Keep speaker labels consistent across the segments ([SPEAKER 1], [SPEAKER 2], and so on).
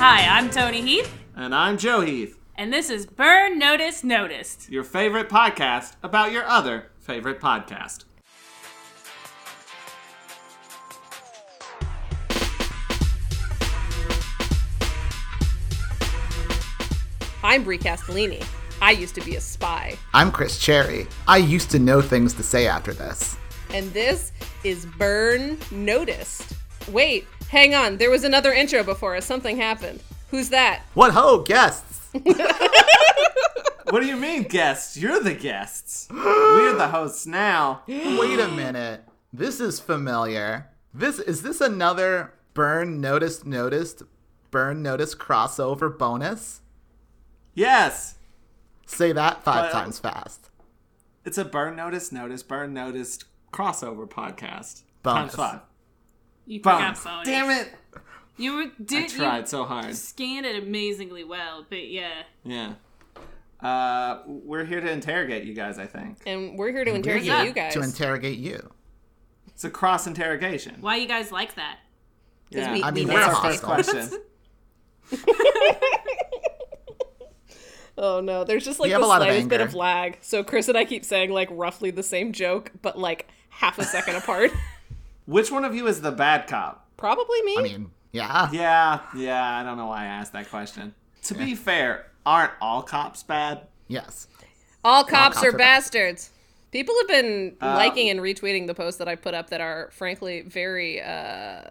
[SPEAKER 1] Hi, I'm Tony Heath,
[SPEAKER 2] And I'm Joe Heath,
[SPEAKER 1] and this is Burn Notice Noticed.
[SPEAKER 2] your favorite podcast about your other favorite podcast.
[SPEAKER 3] I'm Brie Castellini. I used to be a spy.
[SPEAKER 4] I'm Chris Cherry. I used to know things to say after this.
[SPEAKER 3] And this is Burn Noticed. Wait, hang on. There was another intro before us. Something happened. Who's that?
[SPEAKER 4] What ho, guests!
[SPEAKER 2] What do you mean, guests? You're the guests. We're the hosts now.
[SPEAKER 4] Wait a minute. This is familiar. This is this another burn noticed noticed burn notice crossover bonus?
[SPEAKER 2] Yes.
[SPEAKER 4] Say that five
[SPEAKER 2] Well- uh,
[SPEAKER 4] times fast.
[SPEAKER 2] It's a burn notice, notice, burn noticed crossover podcast.
[SPEAKER 4] Bonus.
[SPEAKER 2] Times five.
[SPEAKER 1] You
[SPEAKER 2] Bonus.
[SPEAKER 1] forgot bonus.
[SPEAKER 2] Damn it.
[SPEAKER 1] You were,
[SPEAKER 2] I tried
[SPEAKER 1] you
[SPEAKER 2] so hard.
[SPEAKER 1] scanned it amazingly well, but yeah.
[SPEAKER 2] Yeah. Uh, we're here to interrogate you guys, I think.
[SPEAKER 3] And we're here to interrogate
[SPEAKER 1] up?
[SPEAKER 3] you guys.
[SPEAKER 4] To interrogate you.
[SPEAKER 2] It's a cross interrogation.
[SPEAKER 1] Why you guys like that?
[SPEAKER 2] Yeah.
[SPEAKER 3] we-
[SPEAKER 4] I mean,
[SPEAKER 3] we
[SPEAKER 4] we're
[SPEAKER 2] That's our
[SPEAKER 3] hostile.
[SPEAKER 2] first question.
[SPEAKER 3] oh no, there's just like
[SPEAKER 4] We
[SPEAKER 3] the
[SPEAKER 4] a lot of
[SPEAKER 3] slightest bit of lag. So Chris and I keep saying like roughly the same joke, but like half a second apart.
[SPEAKER 2] Which one of you is the bad cop?
[SPEAKER 3] Probably me.
[SPEAKER 4] I mean, yeah.
[SPEAKER 2] Yeah, yeah, I don't know why I asked that question. To be fair, aren't all cops bad?
[SPEAKER 4] Yes.
[SPEAKER 3] All cops,
[SPEAKER 4] cops
[SPEAKER 3] are,
[SPEAKER 4] are bad.
[SPEAKER 3] bastards. People have been
[SPEAKER 2] Uh,
[SPEAKER 3] liking and retweeting the posts that I put up that are frankly very uh,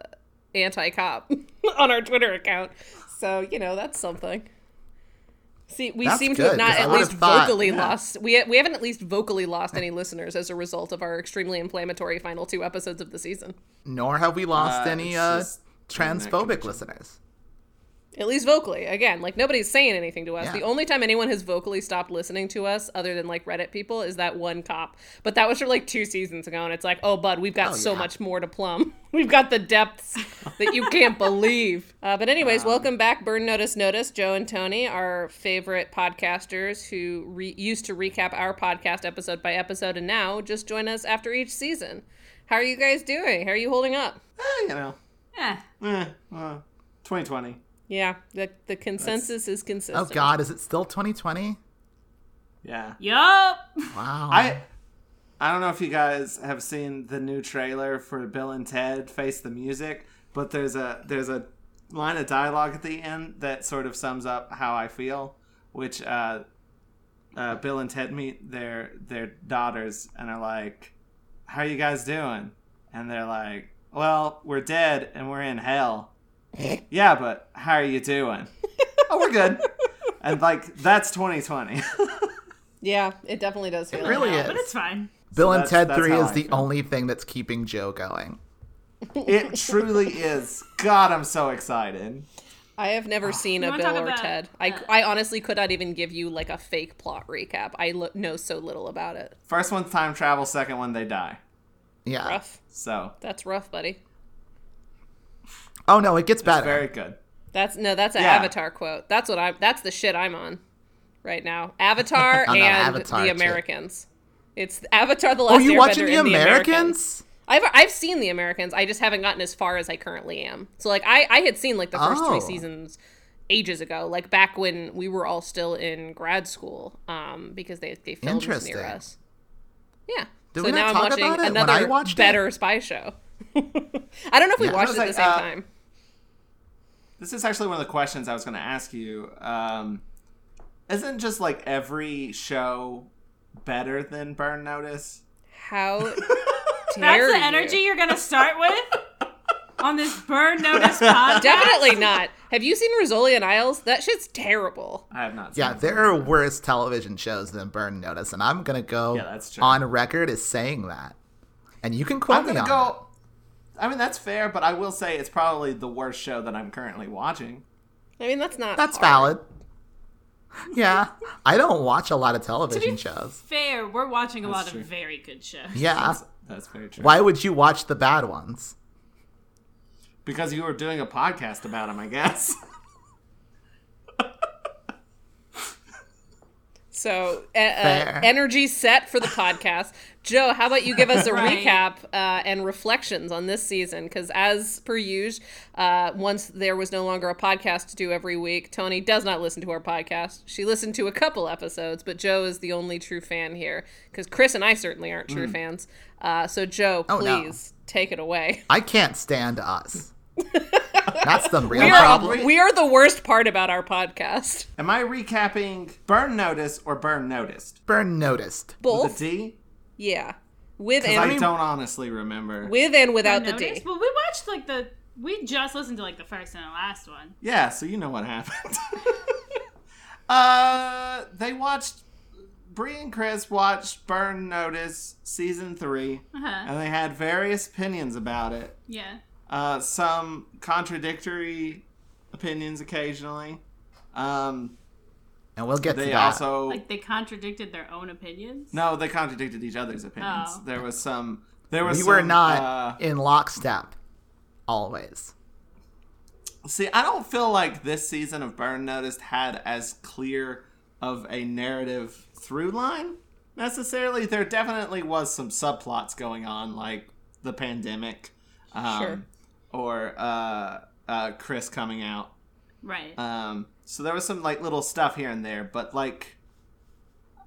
[SPEAKER 3] anti-cop on our Twitter account. So you know that's something. See, we
[SPEAKER 4] That's
[SPEAKER 3] seem to have
[SPEAKER 4] good,
[SPEAKER 3] not
[SPEAKER 4] 'cause I
[SPEAKER 3] at least
[SPEAKER 4] thought-
[SPEAKER 3] vocally
[SPEAKER 2] yeah.
[SPEAKER 3] lost. We we haven't at least vocally lost any listeners as a result of our extremely inflammatory final two episodes of the season.
[SPEAKER 4] Nor have we lost
[SPEAKER 2] Uh,
[SPEAKER 4] any uh, transphobic listeners.
[SPEAKER 3] At least vocally. Again, like nobody's saying anything to us.
[SPEAKER 4] Yeah.
[SPEAKER 3] The only time anyone has vocally stopped listening to us, other than like Reddit people, is that one cop. But that was for like two seasons ago, and it's like, oh, bud, we've got
[SPEAKER 4] Oh,
[SPEAKER 3] so
[SPEAKER 4] yeah.
[SPEAKER 3] much more to plumb. we've got the depths that you can't believe. Uh, but anyways, welcome back, Burn Notice Notice. Joe and Tony, our favorite podcasters who re- used to recap our podcast episode by episode, and now just join us after each season. How are you guys doing? How are you holding up?
[SPEAKER 2] Eh, you know,
[SPEAKER 1] Eh.
[SPEAKER 2] eh, uh, 2020.
[SPEAKER 3] Yeah, the the consensus is consistent.
[SPEAKER 4] Oh god, is it still 2020?
[SPEAKER 2] Yeah.
[SPEAKER 1] Yup.
[SPEAKER 4] Wow.
[SPEAKER 2] I I don't know if you guys have seen the new trailer for Bill and Ted Face the Music, but there's a there's a line of dialogue at the end that sort of sums up how I feel, which uh, uh, Bill and Ted meet their their daughters and are like, "How are you guys doing?" And they're like, "Well, we're dead and we're in hell." Yeah, but how are you doing? oh, we're good. And like that's 2020.
[SPEAKER 3] Yeah, it definitely does feel
[SPEAKER 4] It
[SPEAKER 3] like
[SPEAKER 4] really
[SPEAKER 3] that.
[SPEAKER 4] is.
[SPEAKER 1] But it's fine.
[SPEAKER 4] Bill and Ted 3 is
[SPEAKER 2] I
[SPEAKER 4] the
[SPEAKER 2] feel.
[SPEAKER 4] only thing that's keeping Joe going.
[SPEAKER 2] It truly is. God, I'm so excited.
[SPEAKER 3] I have never seen a Bill or
[SPEAKER 1] about,
[SPEAKER 3] Ted. I,
[SPEAKER 1] uh,
[SPEAKER 3] I honestly could not even give you like a fake plot recap. I lo- know so little about it.
[SPEAKER 2] First one's time travel, second one they die.
[SPEAKER 4] Yeah.
[SPEAKER 3] Rough.
[SPEAKER 2] So
[SPEAKER 3] That's rough, buddy.
[SPEAKER 4] Oh no, it gets
[SPEAKER 2] it's very good.
[SPEAKER 3] That's no, that's an
[SPEAKER 2] Yeah.
[SPEAKER 3] Avatar quote. That's what I'm. That's the shit I'm on right now. Avatar
[SPEAKER 4] I'm
[SPEAKER 3] and
[SPEAKER 4] Avatar,
[SPEAKER 3] the
[SPEAKER 4] too.
[SPEAKER 3] Americans. It's Avatar: The Last
[SPEAKER 4] Oh, you
[SPEAKER 3] Airbender
[SPEAKER 4] watching the
[SPEAKER 3] and
[SPEAKER 4] Americans?
[SPEAKER 3] I've I've seen the Americans. I just haven't gotten as far as I currently am. So like I I had seen like the first
[SPEAKER 4] Oh.
[SPEAKER 3] three seasons ages ago, like back when we were all still in grad school, um, because they they filmed this near us. Yeah.
[SPEAKER 4] Did
[SPEAKER 3] so
[SPEAKER 4] we not
[SPEAKER 3] now I'm watching
[SPEAKER 4] about it when I
[SPEAKER 3] another
[SPEAKER 4] watched it?
[SPEAKER 3] better spy show. I don't know if we
[SPEAKER 4] Yeah.
[SPEAKER 3] watched it
[SPEAKER 2] I
[SPEAKER 3] at
[SPEAKER 2] was
[SPEAKER 3] the same
[SPEAKER 2] uh,
[SPEAKER 3] time.
[SPEAKER 2] This is actually one of the questions I was going to ask you. Um, isn't just like every show better than Burn Notice?
[SPEAKER 3] How
[SPEAKER 1] That's the energy you're gonna start with on this Burn Notice podcast.
[SPEAKER 3] Definitely not. Have you seen Rizzoli and Isles? That shit's terrible.
[SPEAKER 2] I have not. Seen
[SPEAKER 4] Yeah, there are worse television shows than Burn Notice, and I'm gonna go
[SPEAKER 2] Yeah, that's true.
[SPEAKER 4] on record as saying that. And you can quote
[SPEAKER 2] I'm
[SPEAKER 4] me
[SPEAKER 2] gonna
[SPEAKER 4] on
[SPEAKER 2] go. I mean, that's fair, but I will say it's probably the worst show that I'm currently watching.
[SPEAKER 3] I mean, that's not.
[SPEAKER 4] That's
[SPEAKER 3] hard.
[SPEAKER 4] valid. Yeah, I don't watch a lot of television
[SPEAKER 1] be
[SPEAKER 4] shows.
[SPEAKER 1] Fair, we're watching a
[SPEAKER 2] That's
[SPEAKER 1] lot
[SPEAKER 2] true.
[SPEAKER 1] of very good shows.
[SPEAKER 4] Yeah,
[SPEAKER 2] That's, that's very true.
[SPEAKER 4] why would you watch the bad ones?
[SPEAKER 2] Because you were doing a podcast about him, I guess.
[SPEAKER 3] So, uh, uh, energy set for the podcast. Joe, how about you give us a
[SPEAKER 1] Right.
[SPEAKER 3] recap uh, and reflections on this season? Because, as per usual, uh, once there was no longer a podcast to do every week, Tony does not listen to our podcast. She listened to a couple episodes, but Joe is the only true fan here. Because Chris and I certainly aren't true fans. Uh, so, Joe,
[SPEAKER 4] Mm. Oh, no.
[SPEAKER 3] please take it away.
[SPEAKER 4] I can't stand us. That's the real
[SPEAKER 3] We
[SPEAKER 4] problem.
[SPEAKER 3] we are the worst part about our podcast.
[SPEAKER 2] Am I recapping Burn Notice or Burn Noticed?
[SPEAKER 4] Burn noticed.
[SPEAKER 3] Both?
[SPEAKER 2] With a D?
[SPEAKER 3] Yeah. With and,
[SPEAKER 2] I don't honestly remember.
[SPEAKER 3] with and without the
[SPEAKER 1] Notice?
[SPEAKER 3] D.
[SPEAKER 1] Well, we watched like the. We just listened to like the first and the last one.
[SPEAKER 2] Yeah, so you know what happened. uh, they watched. Bree and Chris watched Burn Notice season three,
[SPEAKER 1] Uh huh.
[SPEAKER 2] and they had various opinions about it.
[SPEAKER 1] Yeah.
[SPEAKER 2] Uh, some contradictory opinions occasionally. Um,
[SPEAKER 4] And we'll get to that.
[SPEAKER 2] also
[SPEAKER 1] Like they contradicted their own opinions.
[SPEAKER 2] no, they contradicted each other's opinions.
[SPEAKER 1] Oh.
[SPEAKER 2] There was some. There was
[SPEAKER 4] we were not
[SPEAKER 2] uh,
[SPEAKER 4] in lockstep. Always.
[SPEAKER 2] See, I don't feel like this season of Burn Noticed had as clear of a narrative through line necessarily. There definitely was some subplots going on, like the pandemic, um,
[SPEAKER 3] Sure.
[SPEAKER 2] or uh, uh, Chris coming out.
[SPEAKER 1] Right.
[SPEAKER 2] Um, so there was some like little stuff here and there, but like,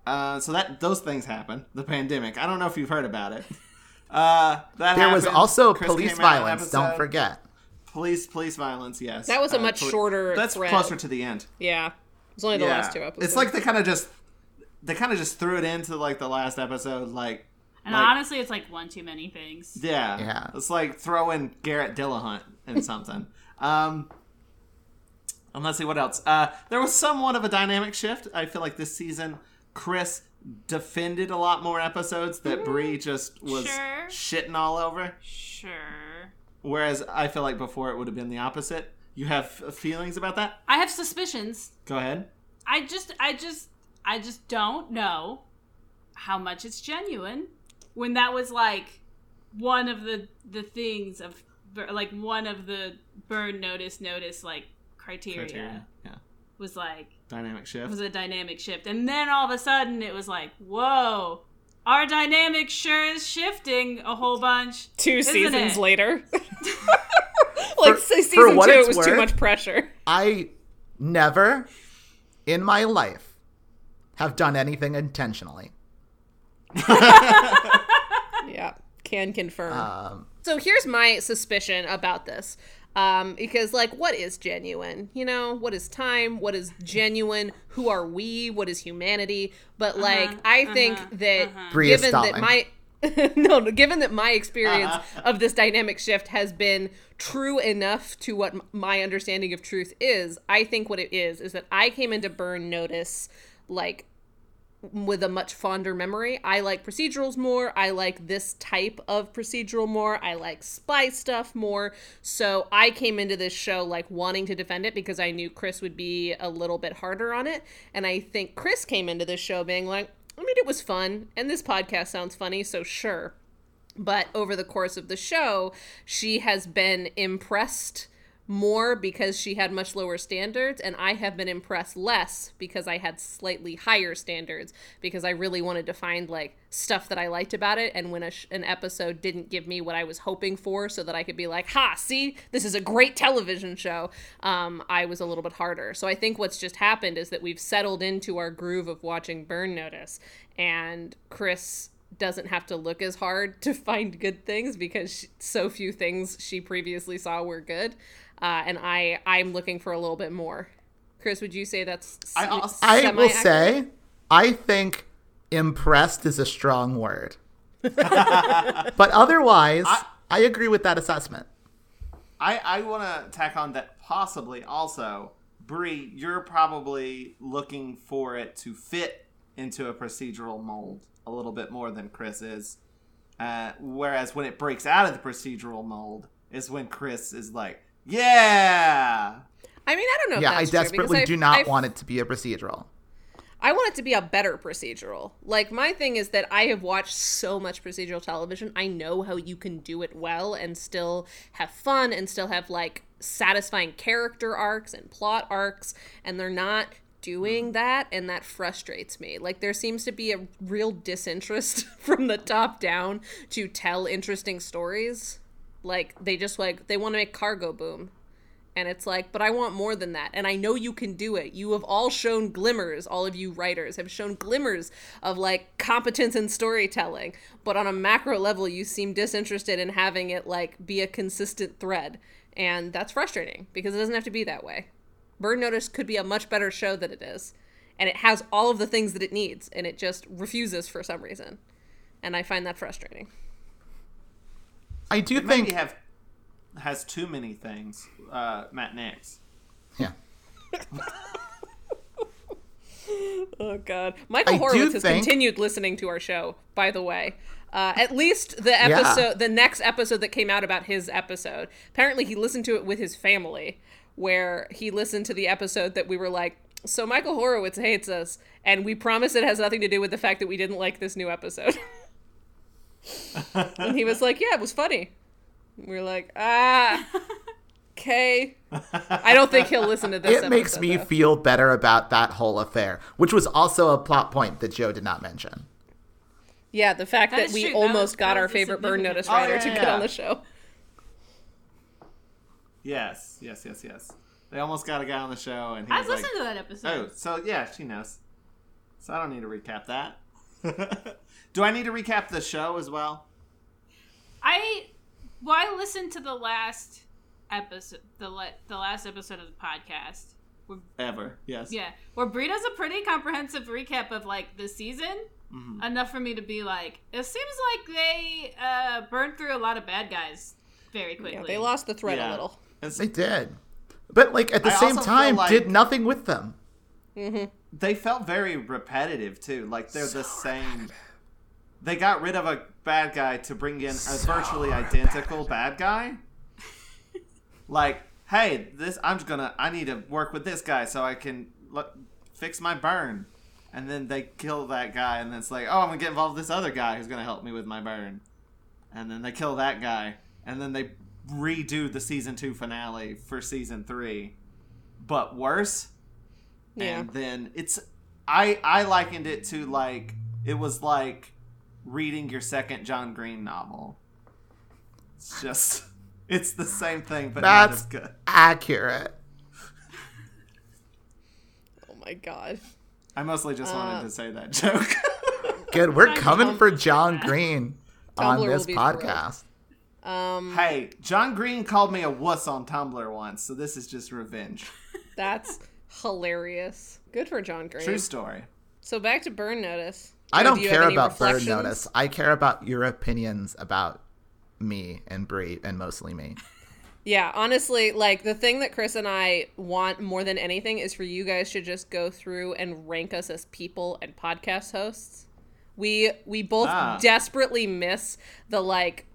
[SPEAKER 2] uh, so that those things happened. The pandemic. I don't know if you've heard about it. Uh, that
[SPEAKER 4] There was also
[SPEAKER 2] Chris
[SPEAKER 4] police
[SPEAKER 2] came out
[SPEAKER 4] violence, don't forget.
[SPEAKER 2] Police, police violence. Yes,
[SPEAKER 3] That was a
[SPEAKER 2] Uh,
[SPEAKER 3] much
[SPEAKER 2] poli-
[SPEAKER 3] shorter
[SPEAKER 2] That's
[SPEAKER 3] thread.
[SPEAKER 2] closer to the end.
[SPEAKER 3] Yeah. It was only the last two episodes.
[SPEAKER 2] It's like they kind of just they kind of just threw it into like the last episode, like
[SPEAKER 1] and
[SPEAKER 2] like-
[SPEAKER 1] honestly, it's like one too many things.
[SPEAKER 2] yeah,
[SPEAKER 4] Yeah.
[SPEAKER 2] It's like throwing Garrett Dillahunt in something. um, and let's see what else. Uh, there was somewhat of a dynamic shift. I feel like this season, Chris defended a lot more episodes that Bree just was
[SPEAKER 1] Sure.
[SPEAKER 2] shitting all over.
[SPEAKER 1] Sure.
[SPEAKER 2] Whereas I feel like before it would have been the opposite. You have f- feelings about that?
[SPEAKER 1] I have suspicions.
[SPEAKER 2] Go ahead.
[SPEAKER 1] I just, I just, I just don't know how much it's genuine. When that was like one of the the things of like one of the burn notice notice like criteria,
[SPEAKER 2] Criteria. Yeah.
[SPEAKER 1] was like
[SPEAKER 2] Dynamic shift.
[SPEAKER 1] was a dynamic shift, and then all of a sudden it was like, whoa, our dynamic sure is shifting a whole bunch.
[SPEAKER 3] 2
[SPEAKER 1] isn't
[SPEAKER 3] seasons
[SPEAKER 1] it?
[SPEAKER 3] later. like
[SPEAKER 4] For-
[SPEAKER 3] se-
[SPEAKER 4] for what
[SPEAKER 3] two, it
[SPEAKER 4] it's
[SPEAKER 3] was too
[SPEAKER 4] worth-
[SPEAKER 3] much pressure.
[SPEAKER 4] I never in my life have done anything intentionally.
[SPEAKER 3] Yeah, can confirm.
[SPEAKER 4] Um,
[SPEAKER 3] So here's my suspicion about this. Um, because like what is genuine? You know, what is time? What is genuine? Who are we? What is humanity? But uh-huh, like I uh-huh, think that uh-huh.
[SPEAKER 4] Bria
[SPEAKER 3] given that my no, no, given that my experience of this dynamic shift has been true enough to what m- my understanding of truth is, I think what it is is that I came into Burn Notice like with a much fonder memory. I like procedurals more. I like this type of procedural more. I like spy stuff more. So I came into this show like wanting to defend it because I knew Chris would be a little bit harder on it. And I think Chris came into this show being like, I mean, it was fun, and this podcast sounds funny, so sure. But over the course of the show, she has been impressed more because she had much lower standards, and I have been impressed less because I had slightly higher standards because I really wanted to find like stuff that I liked about it. And when sh- an episode didn't give me what I was hoping for, so that I could be like, "Ha, see, this is a great television show," um, I was a little bit harder. So I think what's just happened is that we've settled into our groove of watching Burn Notice, and Chris doesn't have to look as hard to find good things because she, so few things she previously saw were good. Uh, and I, I'm looking for a little bit more. Chris, would you say that's
[SPEAKER 2] I
[SPEAKER 3] s-
[SPEAKER 2] also-
[SPEAKER 4] I will say, I think impressed is a strong word. but otherwise, I, agree with that assessment.
[SPEAKER 2] I, I want to tack on that possibly also, Brie, you're probably looking for it to fit into a procedural mold a little bit more than Chris is. Uh, whereas when it breaks out of the procedural mold is when Chris is like, yeah.
[SPEAKER 3] I mean, I don't know. if
[SPEAKER 4] Yeah, I
[SPEAKER 3] that's true, because
[SPEAKER 4] desperately
[SPEAKER 3] I-
[SPEAKER 4] do not
[SPEAKER 3] I-
[SPEAKER 4] want it to be a procedural.
[SPEAKER 3] I want it to be a better procedural. Like my thing is that I have watched so much procedural television. I know how you can do it well and still have fun and still have like satisfying character arcs and plot arcs and they're not doing mm. that and that frustrates me. Like there seems to be a real disinterest from the top down to tell interesting stories. Like they just like they want to make cargo boom. And it's like, but I want more than that. And I know you can do it. You have all shown glimmers, all of you writers have shown glimmers of like competence in storytelling. But on a macro level, you seem disinterested in having it like be a consistent thread. And that's frustrating because it doesn't have to be that way. Burn Notice could be a much better show than it is. And it has all of the things that it needs, and it just refuses for some reason. And I find that frustrating.
[SPEAKER 4] I do
[SPEAKER 2] It
[SPEAKER 4] think
[SPEAKER 2] maybe have has too many things. Uh, Matt Nix.
[SPEAKER 4] yeah.
[SPEAKER 3] Oh God, Michael
[SPEAKER 4] I
[SPEAKER 3] Horowitz has
[SPEAKER 4] think-
[SPEAKER 3] continued listening to our show. By the way, uh, at least the episode,
[SPEAKER 4] Yeah.
[SPEAKER 3] the next episode that came out about his episode. Apparently, he listened to it with his family, where he listened to the episode that we were like, "So Michael Horowitz hates us," and we promise it has nothing to do with the fact that we didn't like this new episode. and he was like, "Yeah, it was funny." We were like, "Ah." Okay. I don't think he'll listen to this.
[SPEAKER 4] It makes me
[SPEAKER 3] though.
[SPEAKER 4] feel better about that whole affair, which was also a plot point that Joe did not mention.
[SPEAKER 3] Yeah, the fact
[SPEAKER 1] That
[SPEAKER 3] that,
[SPEAKER 1] is
[SPEAKER 3] we
[SPEAKER 1] true. That
[SPEAKER 3] almost
[SPEAKER 1] was-
[SPEAKER 3] got our favorite burn
[SPEAKER 1] significant-
[SPEAKER 3] notice
[SPEAKER 2] Oh,
[SPEAKER 3] writer
[SPEAKER 2] yeah,
[SPEAKER 3] to
[SPEAKER 2] yeah,
[SPEAKER 3] get
[SPEAKER 2] yeah.
[SPEAKER 3] on the show.
[SPEAKER 2] Yes, yes, yes, yes. They almost got a guy on the show, and he
[SPEAKER 1] I
[SPEAKER 2] was
[SPEAKER 1] listened
[SPEAKER 2] like,
[SPEAKER 1] to that episode.
[SPEAKER 2] "Oh, so yeah, she knows." So I don't need to recap that. Do I need to recap the show as well?
[SPEAKER 1] I well, I listened to the last episode, the le- the last episode of the podcast. Where,
[SPEAKER 2] Ever? Yes.
[SPEAKER 1] yeah, where Brie does a pretty comprehensive recap of like the season,
[SPEAKER 2] Mm-hmm.
[SPEAKER 1] enough for me to be like, it seems like they uh, burned through a lot of bad guys very quickly.
[SPEAKER 3] Yeah, they lost the thread a
[SPEAKER 2] Yeah.
[SPEAKER 3] little.
[SPEAKER 2] It's-
[SPEAKER 4] They did. But like at the
[SPEAKER 2] I
[SPEAKER 4] same time
[SPEAKER 2] like-
[SPEAKER 4] did nothing with them.
[SPEAKER 2] they felt very repetitive too. Like they're the same. They got rid of a bad guy to bring in a virtually identical bad guy. like, hey, this I'm just gonna. I need to work with this guy so I can l- fix my burn. And then they kill that guy, and then it's like, oh, I'm gonna get involved with this other guy who's gonna help me with my burn. And then they kill that guy, and then they redo the season two finale for season three, but worse
[SPEAKER 3] Yeah.
[SPEAKER 2] and then it's i i likened it to like it was like reading your second john green novel it's just it's the same thing but not
[SPEAKER 4] That's
[SPEAKER 2] as good
[SPEAKER 4] accurate.
[SPEAKER 3] Oh my god.
[SPEAKER 2] i mostly just wanted
[SPEAKER 3] Uh,
[SPEAKER 2] to say that joke
[SPEAKER 4] Good. We're
[SPEAKER 1] Thank you.
[SPEAKER 4] coming for John Green on
[SPEAKER 3] Tumblr will
[SPEAKER 4] this podcast.
[SPEAKER 3] Um,
[SPEAKER 2] hey john green called me a wuss on tumblr once so this is just revenge
[SPEAKER 3] that's hilarious. Good for John Green.
[SPEAKER 2] true story
[SPEAKER 3] So back to burn notice.
[SPEAKER 4] I don't
[SPEAKER 3] do
[SPEAKER 4] care about
[SPEAKER 3] burn
[SPEAKER 4] notice. I care about your opinions about me and Brie and mostly me.
[SPEAKER 3] Yeah, honestly, like the thing that Chris and I want more than anything is for you guys to just go through and rank us as people and podcast hosts. We we both
[SPEAKER 2] Ah.
[SPEAKER 3] desperately miss the like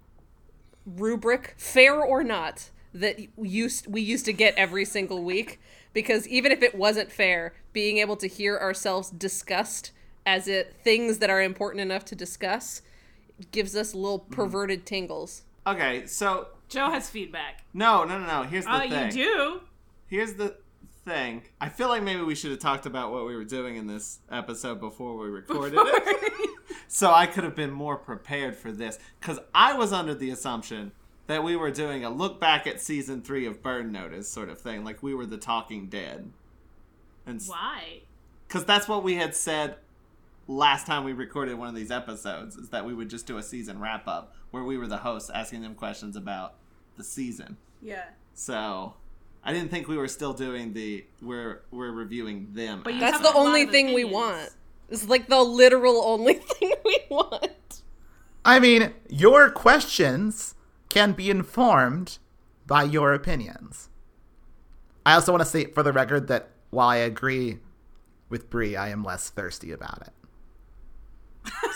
[SPEAKER 3] rubric fair or not that used we used to get every single week because even if it wasn't fair, being able to hear ourselves discussed as it things that are important enough to discuss gives us little
[SPEAKER 2] Mm-hmm.
[SPEAKER 3] perverted tingles.
[SPEAKER 2] okay so
[SPEAKER 1] Joe has feedback.
[SPEAKER 2] no no no no here's the thing.
[SPEAKER 1] Oh,
[SPEAKER 2] thing
[SPEAKER 1] you do?
[SPEAKER 2] here's the thing i feel like maybe we should have talked about what we were doing in this episode before we recorded it so I could have been more prepared for this because I was under the assumption that we were doing a look back at season three of Burn Notice sort of thing, like we were the Talking Dead, and
[SPEAKER 1] Why?
[SPEAKER 2] because that's what we had said last time we recorded one of these episodes is that we would just do a season wrap up where we were the hosts asking them questions about the season.
[SPEAKER 1] Yeah.
[SPEAKER 2] So I didn't think we were still doing the we're we're reviewing them.
[SPEAKER 1] But
[SPEAKER 3] That's the only
[SPEAKER 1] of
[SPEAKER 3] thing we want. It's like the literal only thing we want.
[SPEAKER 4] I mean, your questions can be informed by your opinions. I also want to say for the record that while I agree with Brie, I am less thirsty about it.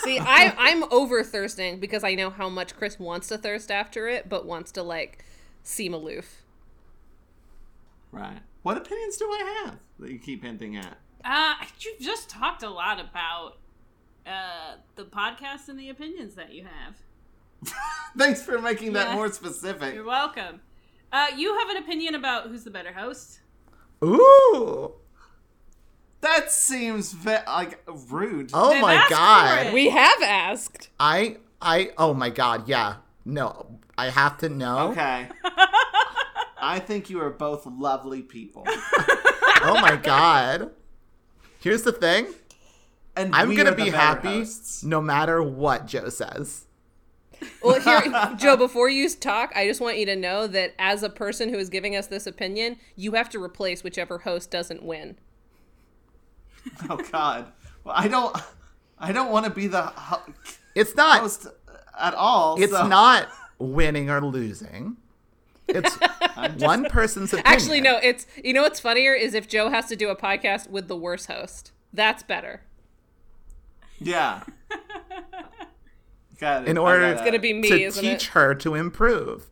[SPEAKER 3] See, I I'm over thirsting because I know how much Chris wants to thirst after it, but wants to like seem aloof.
[SPEAKER 2] right. What opinions do I have that you keep hinting at?
[SPEAKER 1] Uh, you just talked a lot about uh, the podcast and the opinions that you have.
[SPEAKER 2] Thanks for making that
[SPEAKER 1] Yeah.
[SPEAKER 2] more specific.
[SPEAKER 1] You're welcome. Uh, you have an opinion about who's the better host.
[SPEAKER 4] Ooh.
[SPEAKER 2] That seems ve- like rude.
[SPEAKER 4] Oh
[SPEAKER 1] They've
[SPEAKER 4] my god.
[SPEAKER 3] We have asked.
[SPEAKER 4] I I oh my god, yeah. No. I have to know.
[SPEAKER 2] Okay. I think you are both lovely people.
[SPEAKER 4] Oh my god. Here's the thing.
[SPEAKER 2] And
[SPEAKER 4] I'm gonna be happy
[SPEAKER 2] hosts.
[SPEAKER 4] no matter what Joe says.
[SPEAKER 3] Well, here, Joe, before you talk, I just want you to know that as a person who is giving us this opinion, you have to replace whichever host doesn't win.
[SPEAKER 2] Oh God. Well, I don't. I don't want to be the ho-
[SPEAKER 4] It's not
[SPEAKER 2] host at all.
[SPEAKER 4] it's
[SPEAKER 2] so-
[SPEAKER 4] not winning or losing. It's one person's opinion.
[SPEAKER 3] Actually, no, it's you know what's funnier is if Joe has to do a podcast with the worst host. That's better.
[SPEAKER 2] Yeah. Got it.
[SPEAKER 4] In order- It's.
[SPEAKER 3] Gonna be me,
[SPEAKER 4] to teach
[SPEAKER 3] it?
[SPEAKER 4] her to improve.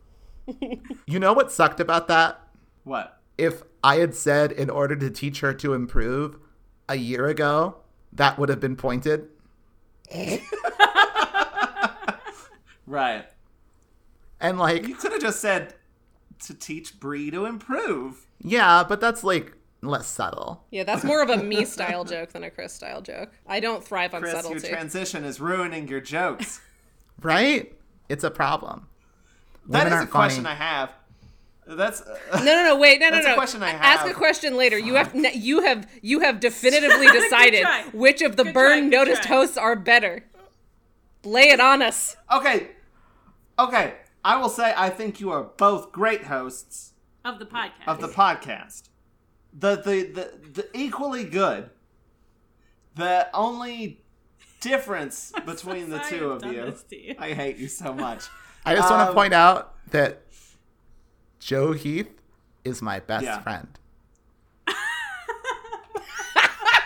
[SPEAKER 4] you know what sucked about that?
[SPEAKER 2] what?
[SPEAKER 4] If I had said in order to teach her to improve a year ago, that would have been pointed.
[SPEAKER 2] Right.
[SPEAKER 4] And like,
[SPEAKER 2] You could have just said to teach Bree to improve.
[SPEAKER 4] yeah, but that's like less subtle.
[SPEAKER 3] Yeah, that's more of a me style joke than a Chris style joke. I don't thrive on
[SPEAKER 2] Chris, your transition is ruining your jokes.
[SPEAKER 4] Right? It's a problem.
[SPEAKER 2] that
[SPEAKER 4] Women
[SPEAKER 2] is a question
[SPEAKER 4] funny.
[SPEAKER 2] I have. That's
[SPEAKER 3] no, no, no. Wait, no, no,
[SPEAKER 2] That's a
[SPEAKER 3] no.
[SPEAKER 2] question I have.
[SPEAKER 3] Ask a question later. You have you have you have definitively decided which of the
[SPEAKER 1] Good
[SPEAKER 3] burn
[SPEAKER 1] try,
[SPEAKER 3] noticed
[SPEAKER 1] try.
[SPEAKER 3] hosts are better. Lay it on us.
[SPEAKER 2] okay. Okay. I will say I think you are both great hosts
[SPEAKER 1] of the podcast.
[SPEAKER 2] of the podcast. The the the, the equally good. The only difference between the two of you.
[SPEAKER 1] you.
[SPEAKER 2] I hate you so much.
[SPEAKER 4] I just want to
[SPEAKER 2] Um,
[SPEAKER 4] point out that Joe Heath is my best
[SPEAKER 2] Yeah.
[SPEAKER 4] friend.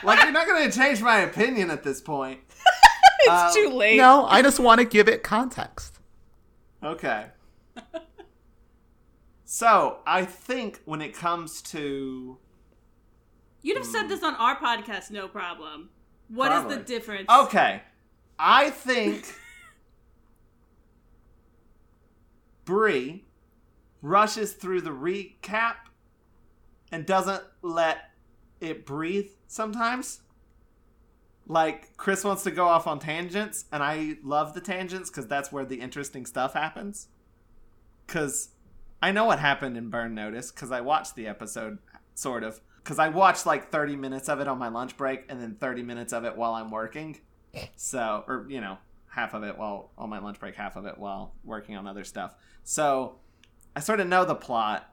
[SPEAKER 2] Like you're not going to change my opinion at this point.
[SPEAKER 3] It's
[SPEAKER 2] Um,
[SPEAKER 3] too late.
[SPEAKER 4] No, I just want to give it context.
[SPEAKER 2] Okay. so I think when it comes to
[SPEAKER 1] You'd have said this on our podcast, no problem. What is
[SPEAKER 2] Probably.
[SPEAKER 1] the difference?
[SPEAKER 2] okay, I think Bree rushes through the recap and doesn't let it breathe sometimes. Like Chris wants to go off on tangents, and I love the tangents because that's where the interesting stuff happens. Because I know what happened in Burn Notice because I watched the episode, sort of. Because I watched like 30 minutes of it on my lunch break and then 30 minutes of it while I'm working. So, or, you know, half of it while on my lunch break, half of it while working on other stuff. So I sort of know the plot.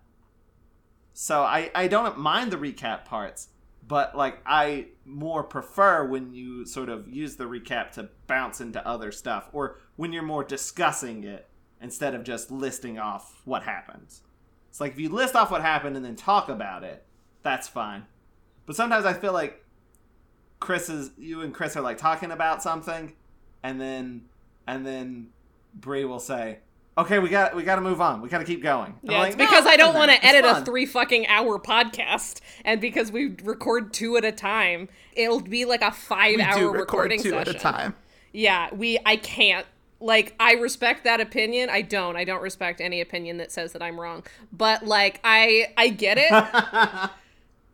[SPEAKER 2] So I, I don't mind the recap parts, but like I more prefer when you sort of use the recap to bounce into other stuff or when you're more discussing it instead of just listing off what happens. It's like if you list off what happened and then talk about it, that's fine. But sometimes I feel like Chris is you and Chris are like talking about something and then and then Bree will say, "Okay, we got we got to move on. We got to keep going." I'm
[SPEAKER 3] Yeah,
[SPEAKER 2] like,
[SPEAKER 3] it's because
[SPEAKER 2] "No,
[SPEAKER 3] I don't want to edit a three fucking hour podcast, and because we record two at a time, it'll be like a five
[SPEAKER 4] We
[SPEAKER 3] hour recording
[SPEAKER 4] two
[SPEAKER 3] session.
[SPEAKER 4] at a time.
[SPEAKER 3] Yeah, we. I can't. Like, I respect that opinion. I don't. I don't respect any opinion that says that I'm wrong. But like, I I get it.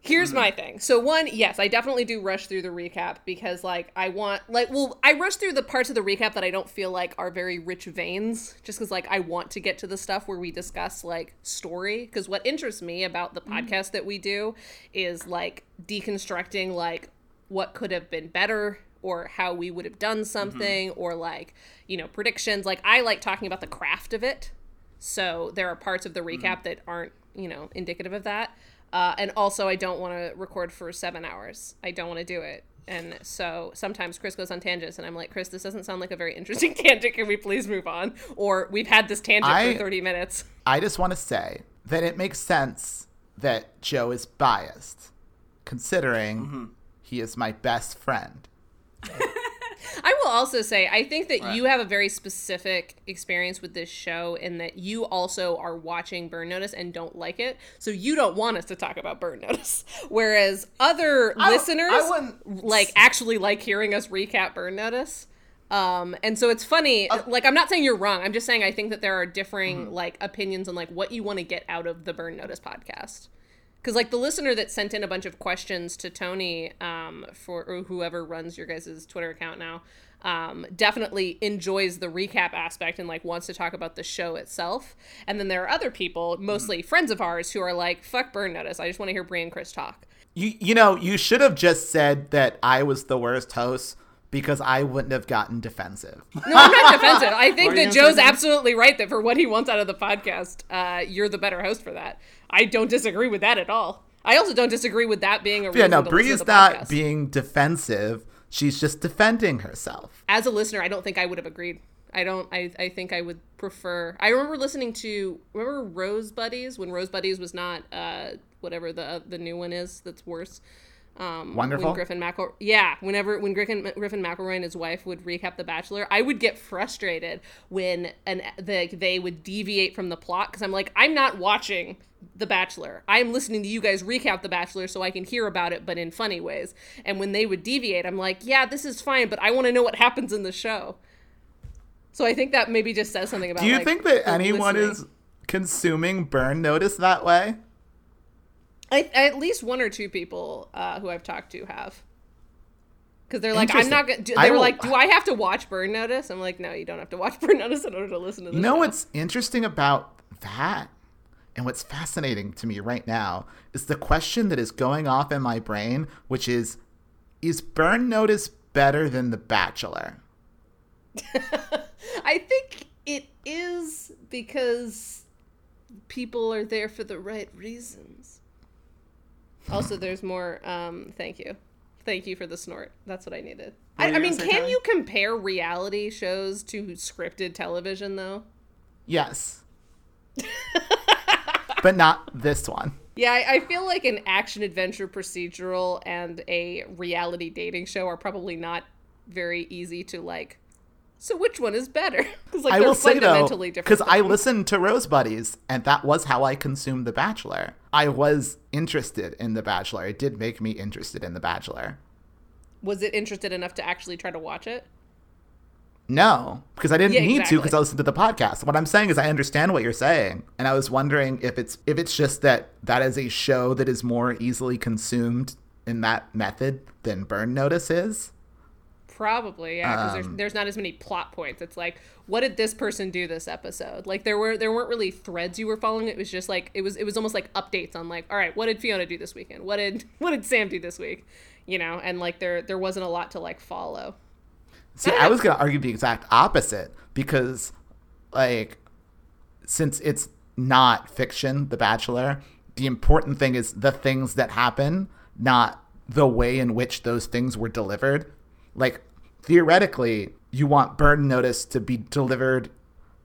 [SPEAKER 3] Here's my mm-hmm. thing. So one, yes, I definitely do rush through the recap because like I want like well, I rush through the parts of the recap that I don't feel like are very rich veins just cuz like I want to get to the stuff where we discuss like story because what interests me about the mm-hmm. podcast that we do is like deconstructing like what could have been better or how we would have done mm-hmm. something or like, you know, predictions. Like I like talking about the craft of it. So there are parts of the recap that aren't, you know, indicative of that. Uh, and also, I don't want to record for seven hours. I don't want to do it. And so sometimes Chris goes on tangents, and I'm like, Chris, this doesn't sound like a very interesting tangent. Can we please move on? Or we've had this tangent
[SPEAKER 4] I-
[SPEAKER 3] for 30 minutes.
[SPEAKER 4] I just want to say that it makes sense that Joe is biased, considering
[SPEAKER 2] Mm-hmm.
[SPEAKER 4] he is my best friend.
[SPEAKER 3] I will also say, I think that
[SPEAKER 2] Right.
[SPEAKER 3] you have a very specific experience with this show in that you also are watching Burn Notice and don't like it. So you don't want us to talk about Burn Notice. Whereas other
[SPEAKER 2] I-
[SPEAKER 3] listeners
[SPEAKER 2] I wouldn't-
[SPEAKER 3] like actually like hearing us recap Burn Notice. Um, and so it's funny,
[SPEAKER 2] Uh,
[SPEAKER 3] like I'm not saying you're wrong. I'm just saying I think that there are differing
[SPEAKER 2] Mm-hmm.
[SPEAKER 3] like opinions on like what you want to get out of the Burn Notice podcast. Because like the listener that sent in a bunch of questions to Tony um, for or whoever runs your guys' Twitter account now um, definitely enjoys the recap aspect and like wants to talk about the show itself. And then there are other people, mostly friends of ours, who are like, "Fuck Burn Notice. I just want to hear Brie and Chris talk."
[SPEAKER 4] You you know you should have just said that I was the worst host because I wouldn't have gotten defensive.
[SPEAKER 3] No, I'm not defensive. I think
[SPEAKER 2] What are you
[SPEAKER 3] that Joe's
[SPEAKER 2] say,
[SPEAKER 3] absolutely right that for what he wants out of the podcast, uh, you're the better host for that. I don't disagree with that at all. I also don't disagree with that being a reason
[SPEAKER 4] Yeah, no,
[SPEAKER 3] to
[SPEAKER 4] Bree is
[SPEAKER 3] to
[SPEAKER 4] not
[SPEAKER 3] podcast.
[SPEAKER 4] being defensive. She's just defending herself.
[SPEAKER 3] As a listener, I don't think I would have agreed. I don't. I, I think I would prefer. I remember listening to remember Rose Buddies when Rose Buddies was not uh, whatever the the new one is that's worse. Um,
[SPEAKER 4] Wonderful?
[SPEAKER 3] When Griffin McEl- yeah. Whenever when Griffin Griffin McElroy and his wife would recap The Bachelor, I would get frustrated when an the, they would deviate from the plot because I'm like, I'm not watching The Bachelor. I'm listening to you guys recap The Bachelor so I can hear about it, but in funny ways. And when they would deviate, I'm like, yeah, this is fine, but I want to know what happens in the show. So I think that maybe just says something about.
[SPEAKER 4] Do you
[SPEAKER 3] like,
[SPEAKER 4] think that anyone
[SPEAKER 3] listening.
[SPEAKER 4] is consuming Burn Notice that way?
[SPEAKER 3] I, at least one or two people uh, who I've talked to have. Because they're like, I'm not. Gonna,
[SPEAKER 4] I
[SPEAKER 3] they were
[SPEAKER 4] will-
[SPEAKER 3] like, do I have to watch Burn Notice? I'm like, no, you don't have to watch Burn Notice in order to listen to this.
[SPEAKER 4] You know
[SPEAKER 3] show.
[SPEAKER 4] what's interesting about that? And what's fascinating to me right now is the question that is going off in my brain, which is Is Burn Notice better than The Bachelor?
[SPEAKER 3] I think it is because people are there for the right reasons. Also, there's more. Um, thank you, thank you for the snort. That's what I needed. I, I mean, can you compare reality shows to scripted television though?
[SPEAKER 4] Yes. but not this one.
[SPEAKER 3] Yeah, I, I feel like an action adventure procedural and a reality dating show are probably not very easy to like. So which one is better? 'Cause, like
[SPEAKER 4] I
[SPEAKER 3] they're
[SPEAKER 4] will say though,
[SPEAKER 3] different.
[SPEAKER 4] because I listened to Rose Buddies, and that was how I consumed The Bachelor. I was interested in The Bachelor. It did make me interested in The Bachelor.
[SPEAKER 3] was it interested enough to actually try to watch it.
[SPEAKER 4] No, because I didn't
[SPEAKER 3] Yeah,
[SPEAKER 4] need to because I listened to the podcast. What I'm saying is I understand what you're saying, and I was wondering if it's if it's just that that is a show that is more easily consumed in that method than Burn Notice is.
[SPEAKER 3] Probably, yeah, because
[SPEAKER 4] Um,
[SPEAKER 3] there's there's not as many plot points. It's like, what did this person do this episode? Like there were there weren't really threads you were following. It was just like it was it was almost like updates on like, all right, what did Fiona do this weekend? What did what did Sam do this week? You know, and like there there wasn't a lot to like follow.
[SPEAKER 4] See, I was gonna argue the exact opposite because, like, since it's not fiction, The Bachelor, the important thing is the things that happen, not the way in which those things were delivered. Like, theoretically, you want Burn Notice to be delivered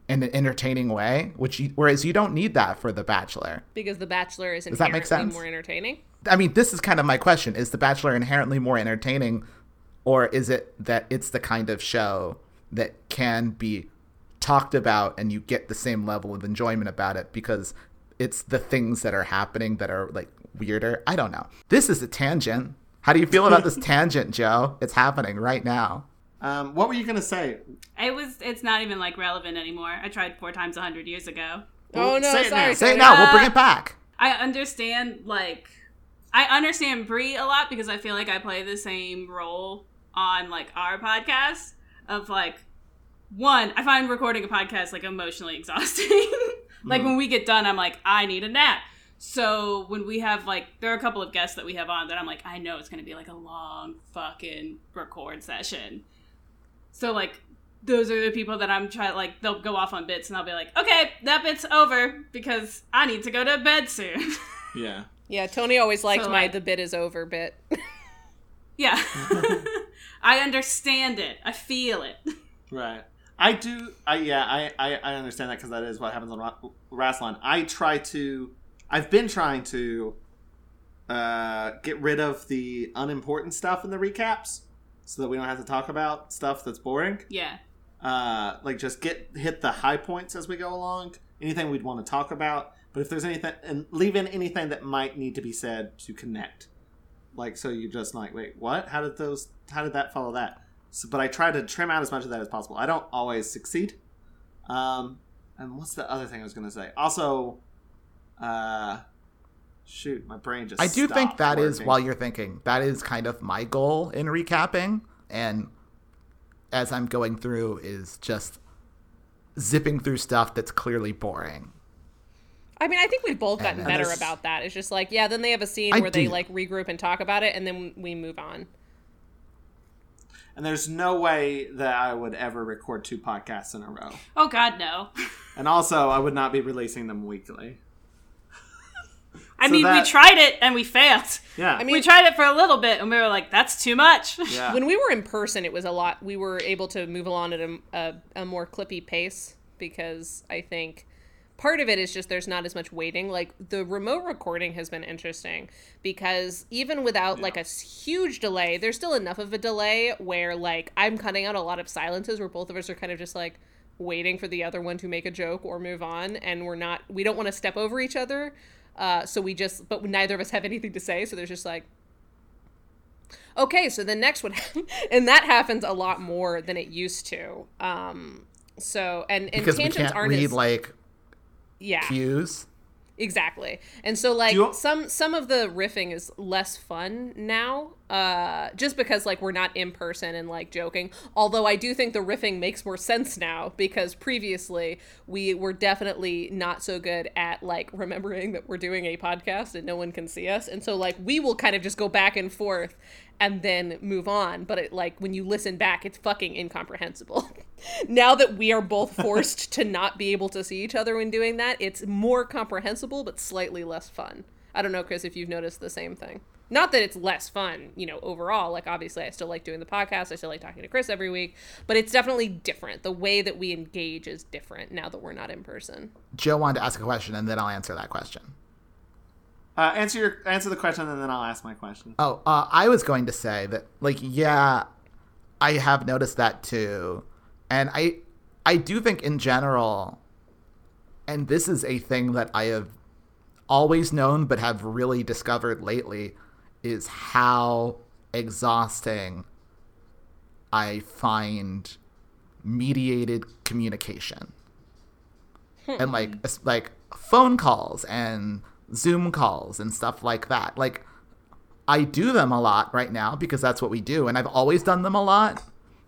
[SPEAKER 4] in an entertaining way, which you, whereas you don't need that for The Bachelor.
[SPEAKER 3] because The Bachelor is
[SPEAKER 4] Does that make sense?
[SPEAKER 3] more entertaining.
[SPEAKER 4] I mean, this is kind of my question: Is The Bachelor inherently more entertaining, or is it that it's the kind of show that can be talked about and you get the same level of enjoyment about it because it's the things that are happening that are like weirder? I don't know. This is a tangent. How do you feel about this tangent, Joe? It's happening right now.
[SPEAKER 2] Um, what were you gonna say?
[SPEAKER 1] It was. It's not even like relevant anymore. I tried four times a hundred years ago.
[SPEAKER 3] oh no,
[SPEAKER 2] say it
[SPEAKER 3] sorry.
[SPEAKER 2] now.
[SPEAKER 4] Say it
[SPEAKER 3] Tony.
[SPEAKER 4] now. We'll
[SPEAKER 1] Uh,
[SPEAKER 4] bring it back.
[SPEAKER 1] I understand like I understand Brie a lot because I feel like I play the same role on like our podcast of like one, I find recording a podcast like emotionally exhausting. like when we get done, I'm like, I need a nap. So when we have like there are a couple of guests that we have on that I'm like, I know it's gonna be like a long fucking record session. So like those are the people that I'm trying like they'll go off on bits and I'll be like, okay, that bit's over because I need to go to bed soon.
[SPEAKER 2] Yeah.
[SPEAKER 3] Yeah, Tony always liked
[SPEAKER 1] So,
[SPEAKER 3] my
[SPEAKER 1] like-
[SPEAKER 3] "the bit is over" bit.
[SPEAKER 1] yeah. I understand it. I feel it.
[SPEAKER 2] Right. I do. I yeah. I I, I understand that because that is what happens on Ra- Rassilon. I try to. I've been trying to uh, get rid of the unimportant stuff in the recaps, so that we don't have to talk about stuff that's boring.
[SPEAKER 1] Yeah.
[SPEAKER 2] Uh, like just get hit the high points as we go along. Anything we'd want to talk about, but if there's anything and leave in anything that might need to be said to connect. Like so, you're just like, wait, what? How did those? How did that follow that? So, but I try to trim out as much of that as possible. I don't always succeed. Um, and what's the other thing I was going to say? Also, uh, Shoot, my brain just.
[SPEAKER 4] I do think
[SPEAKER 2] stopped
[SPEAKER 4] that is
[SPEAKER 2] working.
[SPEAKER 4] while you're thinking that is kind of my goal in recapping, and as I'm going through is just zipping through stuff that's clearly boring.
[SPEAKER 3] I mean, I think we've both gotten
[SPEAKER 4] And
[SPEAKER 3] better
[SPEAKER 2] there's-
[SPEAKER 3] about that. It's just like, yeah, then they have a scene
[SPEAKER 4] I
[SPEAKER 3] where they like regroup and talk about it, and then we move on.
[SPEAKER 2] And there's no way that I would ever record two podcasts in a row.
[SPEAKER 1] Oh God, no.
[SPEAKER 2] And also, I would not be releasing them weekly.
[SPEAKER 1] I
[SPEAKER 2] So
[SPEAKER 1] mean,
[SPEAKER 2] that-
[SPEAKER 1] we tried it and we failed.
[SPEAKER 2] Yeah.
[SPEAKER 3] I mean-
[SPEAKER 1] we tried it for a little bit and we were like, "That's too much."
[SPEAKER 2] yeah.
[SPEAKER 3] When we were in person, it was a lot. We were able to move along at a, a, a more clippy pace because I think part of it is just there's not as much waiting. Like the remote recording has been interesting because even without like a huge delay, there's still enough of a delay where like I'm cutting out a lot of silences where both of us are kind of just like waiting for the other one to make a joke or move on and we're not we don't want to step over each other uh, so we just but neither of us have anything to say so there's just like Okay, so the next one, and that happens a lot more than it used to. Um, so and and
[SPEAKER 4] Because we
[SPEAKER 3] tangents
[SPEAKER 4] can't
[SPEAKER 3] aren't
[SPEAKER 4] read
[SPEAKER 3] as,
[SPEAKER 4] like
[SPEAKER 3] yeah
[SPEAKER 4] cues.
[SPEAKER 3] exactly. And so like
[SPEAKER 2] you-
[SPEAKER 3] some some of the riffing is less fun now, uh, just because like we're not in person and like joking. Although I do think the riffing makes more sense now because previously we were definitely not so good at like remembering that we're doing a podcast and no one can see us, and so like we will kind of just go back and forth and then move on. But it like when you listen back, it's fucking incomprehensible. now that we are both forced to not be able to see each other when doing that, it's more comprehensible but slightly less fun. I don't know, Chris, if you've noticed the same thing. Not that it's less fun, you know, overall. Like, obviously, I still like doing the podcast. I still like talking to Chris every week, but it's definitely different. The way that we engage is different now that we're not in person.
[SPEAKER 4] Joe wanted to ask a question, and then I'll answer that question.
[SPEAKER 2] Uh, answer your answer the question, and then I'll ask my question.
[SPEAKER 4] Oh, uh, I was going to say that, like, yeah, I have noticed that too, and I, I do think in general, and this is a thing that I have always known but have really discovered lately, is how exhausting I find mediated communication and like like phone calls and Zoom calls and stuff like that. Like I do them a lot right now because that's what we do and I've always done them a lot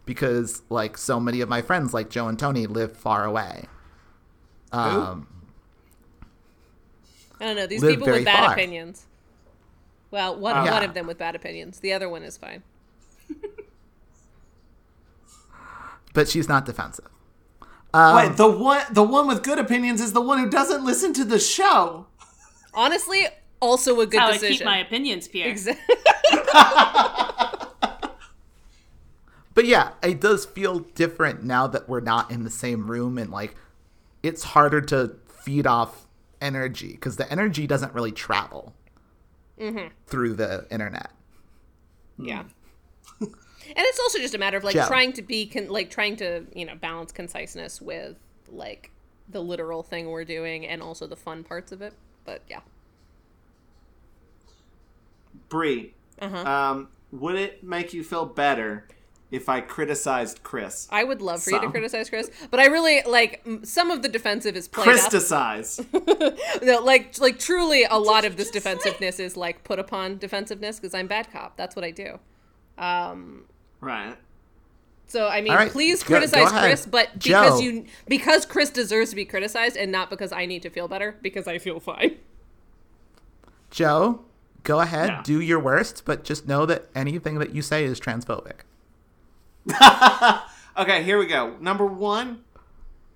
[SPEAKER 4] because like so many of my friends like Joe and Tony live far away. Um
[SPEAKER 3] I don't know. These people with bad
[SPEAKER 4] far.
[SPEAKER 3] opinions. Well, one.
[SPEAKER 4] Yeah.
[SPEAKER 3] one of them with bad opinions. The other one is fine.
[SPEAKER 4] but she's not defensive. Um,
[SPEAKER 2] Wait, the one the one with good opinions is the one who doesn't listen to the show.
[SPEAKER 3] Honestly, also a good decision.
[SPEAKER 1] How I keep my opinions, Pierre.
[SPEAKER 3] Exactly.
[SPEAKER 4] But yeah, it does feel different now that we're not in the same room and like it's harder to feed off energy because the energy doesn't really travel through the internet.
[SPEAKER 3] Yeah. and it's also just a matter of like
[SPEAKER 4] Joe.
[SPEAKER 3] trying to be con- like trying to, you know, balance conciseness with like the literal thing we're doing and also the fun parts of it. But yeah.
[SPEAKER 2] Brie,
[SPEAKER 3] Uh-huh.
[SPEAKER 2] um, would it make you feel better if I criticized Chris?
[SPEAKER 3] I would love for you to criticize Chris, but I really like some of the defensive is played up. No, like like truly a lot of this defensiveness is like put upon defensiveness because I'm bad cop. That's what I do. Um
[SPEAKER 2] right.
[SPEAKER 3] So I mean,
[SPEAKER 4] All right,
[SPEAKER 3] please
[SPEAKER 4] go- go
[SPEAKER 3] criticize
[SPEAKER 4] ahead.
[SPEAKER 3] Chris, but because
[SPEAKER 4] Joe.
[SPEAKER 3] you because Chris deserves to be criticized and not because I need to feel better because I feel fine.
[SPEAKER 4] Joe, go ahead,
[SPEAKER 2] Yeah.
[SPEAKER 4] do your worst, but just know that anything that you say is transphobic.
[SPEAKER 2] Okay, here we go. Number one,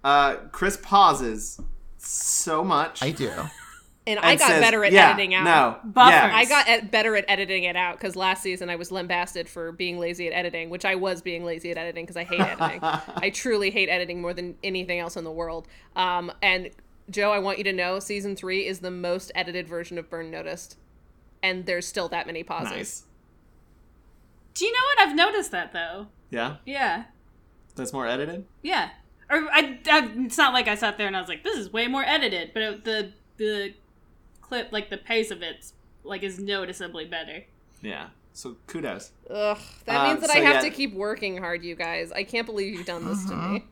[SPEAKER 2] uh, Chris pauses so much.
[SPEAKER 4] I do.
[SPEAKER 3] And, I
[SPEAKER 2] and
[SPEAKER 3] got
[SPEAKER 2] says,
[SPEAKER 3] better at
[SPEAKER 2] yeah,
[SPEAKER 3] editing out.
[SPEAKER 2] No,
[SPEAKER 1] Buffers.
[SPEAKER 2] yes.
[SPEAKER 3] I got ed- better at editing it out because last season I was lambasted for being lazy at editing, which I was being lazy at editing because I hate editing. I truly hate editing more than anything else in the world. Um, and Joe, I want you to know, season three is the most edited version of Burn Noticed, and there's still that many pauses.
[SPEAKER 2] nice.
[SPEAKER 1] Do you know what? I've noticed that though.
[SPEAKER 2] Yeah,
[SPEAKER 1] Yeah.
[SPEAKER 2] that's more edited.
[SPEAKER 1] Yeah. Or I, I, it's not like I sat there and I was like, "This is way more edited," but it, the the clip, like the pace of it's like is noticeably better.
[SPEAKER 2] Yeah. So kudos.
[SPEAKER 3] Ugh, that
[SPEAKER 2] Um,
[SPEAKER 3] means that
[SPEAKER 2] so
[SPEAKER 3] I have
[SPEAKER 2] yeah.
[SPEAKER 3] to keep working hard, you guys. I can't believe you've done this to me.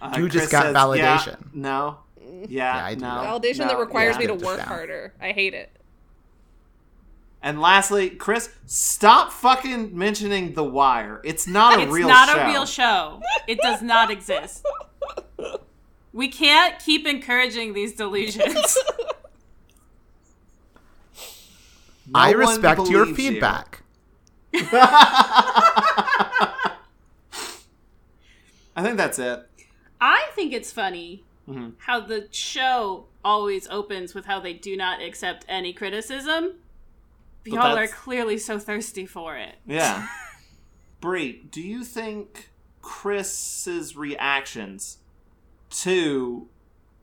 [SPEAKER 2] Uh,
[SPEAKER 4] You just
[SPEAKER 2] Chris
[SPEAKER 4] got
[SPEAKER 2] says,
[SPEAKER 4] validation.
[SPEAKER 2] "Yeah, no. Yeah,
[SPEAKER 4] Yeah, I do
[SPEAKER 2] no.
[SPEAKER 3] Validation
[SPEAKER 2] no,
[SPEAKER 3] that requires
[SPEAKER 2] yeah.
[SPEAKER 3] me to work harder. I hate it.
[SPEAKER 2] And lastly, Chris, stop fucking mentioning The Wire. It's not a real show.
[SPEAKER 1] It's
[SPEAKER 2] real
[SPEAKER 1] not
[SPEAKER 2] show.
[SPEAKER 1] a real show. It does not exist. We can't keep encouraging these delusions.
[SPEAKER 2] No
[SPEAKER 4] I respect your
[SPEAKER 2] believes you.
[SPEAKER 4] feedback.
[SPEAKER 2] I think that's it.
[SPEAKER 1] I think it's funny
[SPEAKER 2] Mm-hmm.
[SPEAKER 1] how the show always opens with how they do not accept any criticism.
[SPEAKER 2] But
[SPEAKER 1] Y'all are
[SPEAKER 2] that's-
[SPEAKER 1] clearly so thirsty for it.
[SPEAKER 2] Yeah. Brie, do you think Chris's reactions to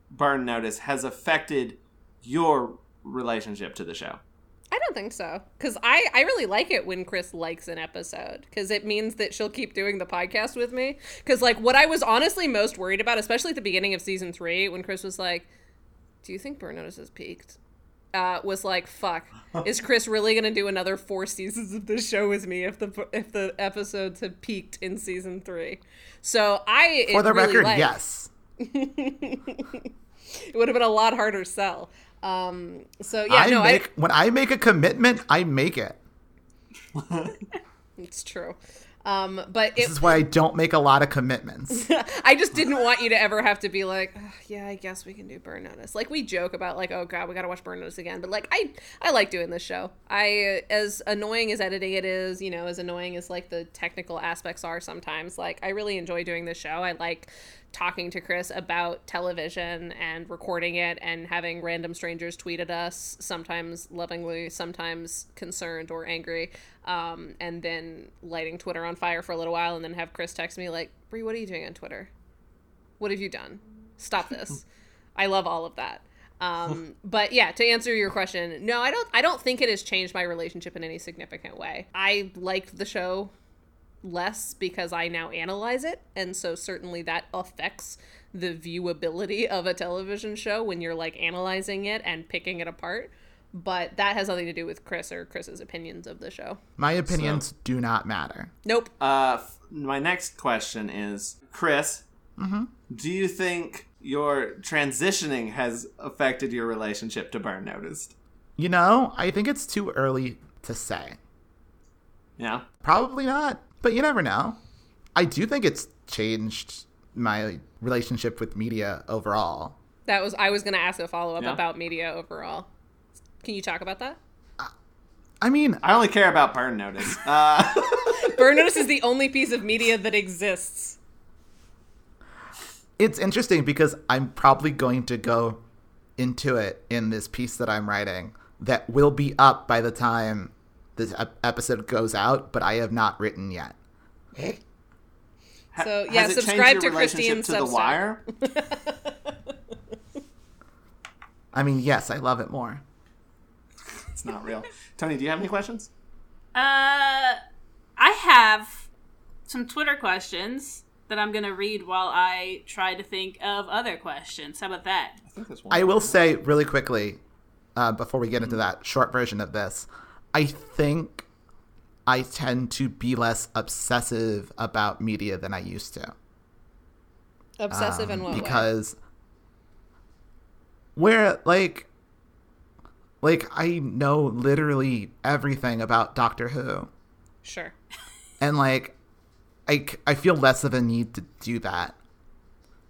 [SPEAKER 2] Burn Notice has affected your relationship to the show?
[SPEAKER 3] I don't think so. Because I, I really like it when Chris likes an episode. Because it means that she'll keep doing the podcast with me. Because, like, what I was honestly most worried about, especially at the beginning of season three, when Chris was like, Do you think Burn Notice has peaked? Uh, was like, fuck. Is Chris really gonna do another four seasons of this show with me if the if the episodes have peaked in season three? So I
[SPEAKER 4] For the
[SPEAKER 3] really
[SPEAKER 4] record,
[SPEAKER 3] liked-
[SPEAKER 4] yes.
[SPEAKER 3] it would have been a lot harder sell. Um, so yeah,
[SPEAKER 4] I
[SPEAKER 3] no,
[SPEAKER 4] make when I make a commitment, I make it.
[SPEAKER 3] It's true. Um, but
[SPEAKER 4] This
[SPEAKER 3] it,
[SPEAKER 4] is why I don't make a lot of commitments.
[SPEAKER 3] I just didn't want you to ever have to be like, "Ugh, yeah, I guess we can do Burn Notice. Like we joke about like, oh god, we gotta watch Burn Notice again. But like, I I like doing this show. I as annoying as editing it is, you know, as annoying as like the technical aspects are sometimes. Like I really enjoy doing this show. I like talking to Chris about television and recording it and having random strangers tweet at us, sometimes lovingly, sometimes concerned or angry, um, and then lighting Twitter on fire for a little while, and then have Chris text me like, "Brie, what are you doing on Twitter? What have you done? Stop this." I love all of that. Um, but yeah, to answer your question, no, I don't. I don't think it has changed my relationship in any significant way. I liked the show less because I now analyze it, and so certainly that affects the viewability of a television show when you're like analyzing it and picking it apart. But that has nothing to do with Chris or Chris's opinions of the show.
[SPEAKER 4] My opinions do not matter.
[SPEAKER 3] Nope.
[SPEAKER 2] Uh, f- my next question is Chris,
[SPEAKER 4] Mm-hmm.
[SPEAKER 2] do you think your transitioning has affected your relationship to Burn Noticed?
[SPEAKER 4] You know, I think it's too early to say.
[SPEAKER 2] Yeah.
[SPEAKER 4] Probably not, but you never know. I do think it's changed my relationship with media overall.
[SPEAKER 3] That was I was going to ask a follow up
[SPEAKER 2] Yeah.
[SPEAKER 3] about media overall. Can you talk about that?
[SPEAKER 4] I mean,
[SPEAKER 2] I only care about Burn Notice. Uh,
[SPEAKER 3] Burn Notice is the only piece of media that exists.
[SPEAKER 4] it's interesting because I'm probably going to go into it in this piece that I'm writing that will be up by the time this ep- episode goes out, but I have not written yet.
[SPEAKER 2] ha-
[SPEAKER 3] So, yeah,
[SPEAKER 2] has it
[SPEAKER 3] subscribe
[SPEAKER 2] your
[SPEAKER 3] to
[SPEAKER 2] relationship
[SPEAKER 3] Christine's
[SPEAKER 2] to The Wire?
[SPEAKER 4] I mean, yes, I love it more.
[SPEAKER 2] It's not real. Tony, do you have any questions?
[SPEAKER 1] Uh, I have some Twitter questions that I'm gonna read while I try to think of other questions. How about that?
[SPEAKER 2] I think one.
[SPEAKER 4] I will say really quickly uh, before we get into that short version of this, I think I tend to be less obsessive about media than I used to.
[SPEAKER 3] Obsessive in
[SPEAKER 4] Um,
[SPEAKER 3] what way?
[SPEAKER 4] because where like like I know literally everything about Doctor Who
[SPEAKER 3] Sure.
[SPEAKER 4] and like I I feel less of a need to do that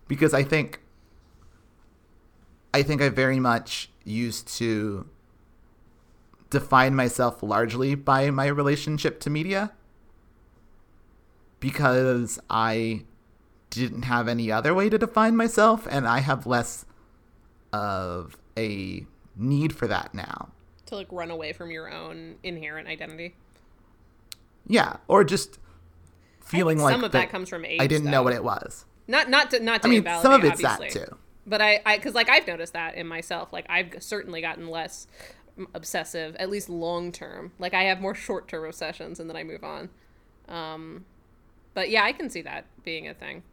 [SPEAKER 4] because I think I think I very much used to define myself largely by my relationship to media because I didn't have any other way to define myself and I have less of a need for that now.
[SPEAKER 3] To like run away from your own inherent identity.
[SPEAKER 4] Yeah, or just feeling like some
[SPEAKER 3] of that comes from age.
[SPEAKER 4] I didn't
[SPEAKER 3] though.
[SPEAKER 4] know what it was.
[SPEAKER 3] Not not to not to
[SPEAKER 4] I mean, some of it's
[SPEAKER 3] obviously.
[SPEAKER 4] that too.
[SPEAKER 3] But I, I, because like I've noticed that in myself. Like I've certainly gotten less obsessive, at least long term. Like I have more short term obsessions, and then I move on. Um, but yeah, I can see that being a thing.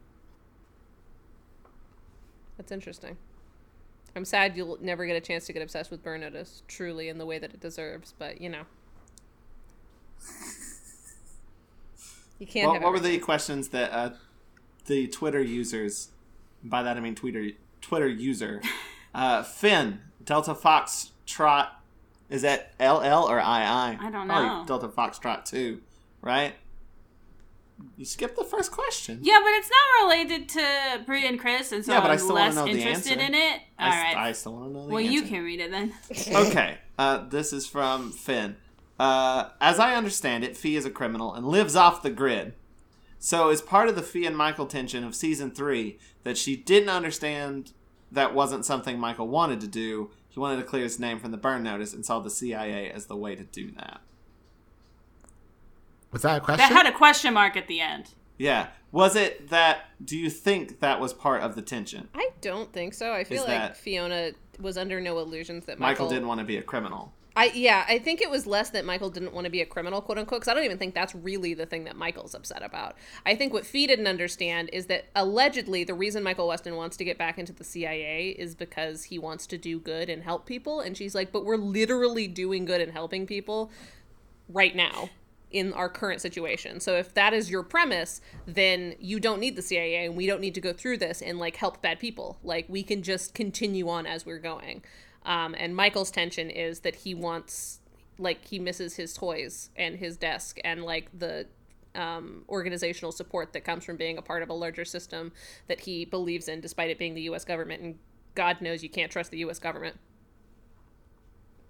[SPEAKER 3] That's interesting. I'm sad you'll never get a chance to get obsessed with Burn Notice, truly in the way that it deserves. But you know, you can't.
[SPEAKER 2] What, what were the questions that uh, the Twitter users, by that I mean Twitter Twitter user. Uh, Finn, Delta Fox Trot. Is that LL or II?
[SPEAKER 1] I don't know. Probably.
[SPEAKER 2] Delta Fox Trot 2, right? You skipped the first question.
[SPEAKER 1] Yeah, but it's not related to Brie and Chris, and so
[SPEAKER 2] Yeah, but I
[SPEAKER 1] I'm less interested
[SPEAKER 2] answer.
[SPEAKER 1] in it. All
[SPEAKER 2] I,
[SPEAKER 1] right.
[SPEAKER 2] I still want to know the
[SPEAKER 1] well, you can read it then.
[SPEAKER 2] okay, uh, this is from Finn. Uh, as I understand it, Fee is a criminal and lives off the grid. So, is part of the Fee and Michael tension of season three that she didn't understand that wasn't something Michael wanted to do? He wanted to clear his name from the burn notice and saw the CIA as the way to do that.
[SPEAKER 4] Was that a question?
[SPEAKER 1] That had a question mark at the end.
[SPEAKER 2] Yeah. Was it that? Do you think that was part of the tension?
[SPEAKER 3] I don't think so. I feel
[SPEAKER 2] Is
[SPEAKER 3] like
[SPEAKER 2] that-
[SPEAKER 3] Fiona was under no illusions that
[SPEAKER 2] Michael,
[SPEAKER 3] Michael,
[SPEAKER 2] didn't want to be a criminal.
[SPEAKER 3] I yeah, I think it was less that Michael didn't want to be a criminal, quote unquote. Because I don't even think that's really the thing that Michael's upset about. I think what Fee didn't understand is that allegedly the reason Michael Weston wants to get back into the CIA is because he wants to do good and help people, and she's like, "But we're literally doing good and helping people right now." In our current situation. So, if that is your premise, then you don't need the CIA and we don't need to go through this and like help bad people. Like, we can just continue on as we're going. Um, and Michael's tension is that he wants, like, he misses his toys and his desk and, like, the um, organizational support that comes from being a part of a larger system that he believes in, despite it being the US government. And God knows you can't trust the US government.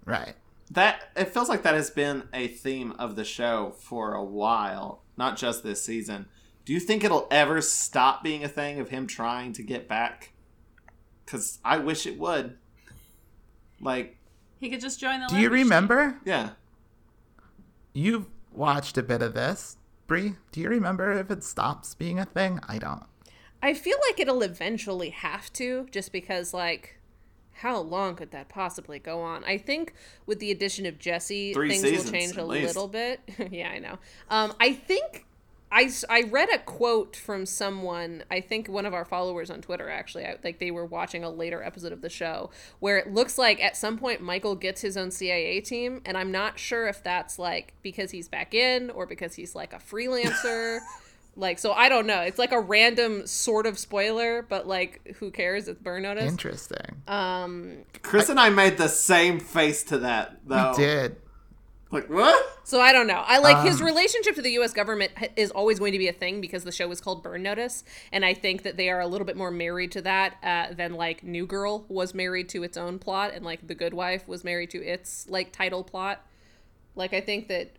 [SPEAKER 4] right.
[SPEAKER 2] That it feels like that has been a theme of the show for a while, not just this season. Do you think it'll ever stop being a thing of him trying to get back? Because I wish it would. Like,
[SPEAKER 1] He could just join the.
[SPEAKER 4] Do you
[SPEAKER 1] leverage team.
[SPEAKER 4] remember?
[SPEAKER 2] yeah,
[SPEAKER 4] You've watched a bit of this, Brie. Do you remember if it stops being a thing? I don't.
[SPEAKER 3] I feel like it'll eventually have to, just because, like, how long could that possibly go on? I think with the addition of Jesse,
[SPEAKER 2] Three
[SPEAKER 3] things
[SPEAKER 2] seasons,
[SPEAKER 3] will change a
[SPEAKER 2] least.
[SPEAKER 3] little bit. yeah, I know. Um, I think I, s- I read a quote from someone, I think one of our followers on Twitter, actually, I, like they were watching a later episode of the show, where it looks like at some point Michael gets his own CIA team, and I'm not sure if that's like because he's back in or because he's like a freelancer. Like so, I don't know. It's like a random sort of spoiler, but like, who cares? It's burn notice.
[SPEAKER 4] Interesting.
[SPEAKER 3] Um,
[SPEAKER 2] Chris and I made the same face to that though.
[SPEAKER 4] We did.
[SPEAKER 2] Like what?
[SPEAKER 3] so I don't know. I like his
[SPEAKER 4] Um,
[SPEAKER 3] relationship to the U.S. government is always going to be a thing because the show is called Burn Notice, and I think that they are a little bit more married to that uh, than like New Girl was married to its own plot, and like The Good Wife was married to its like title plot. Like I think that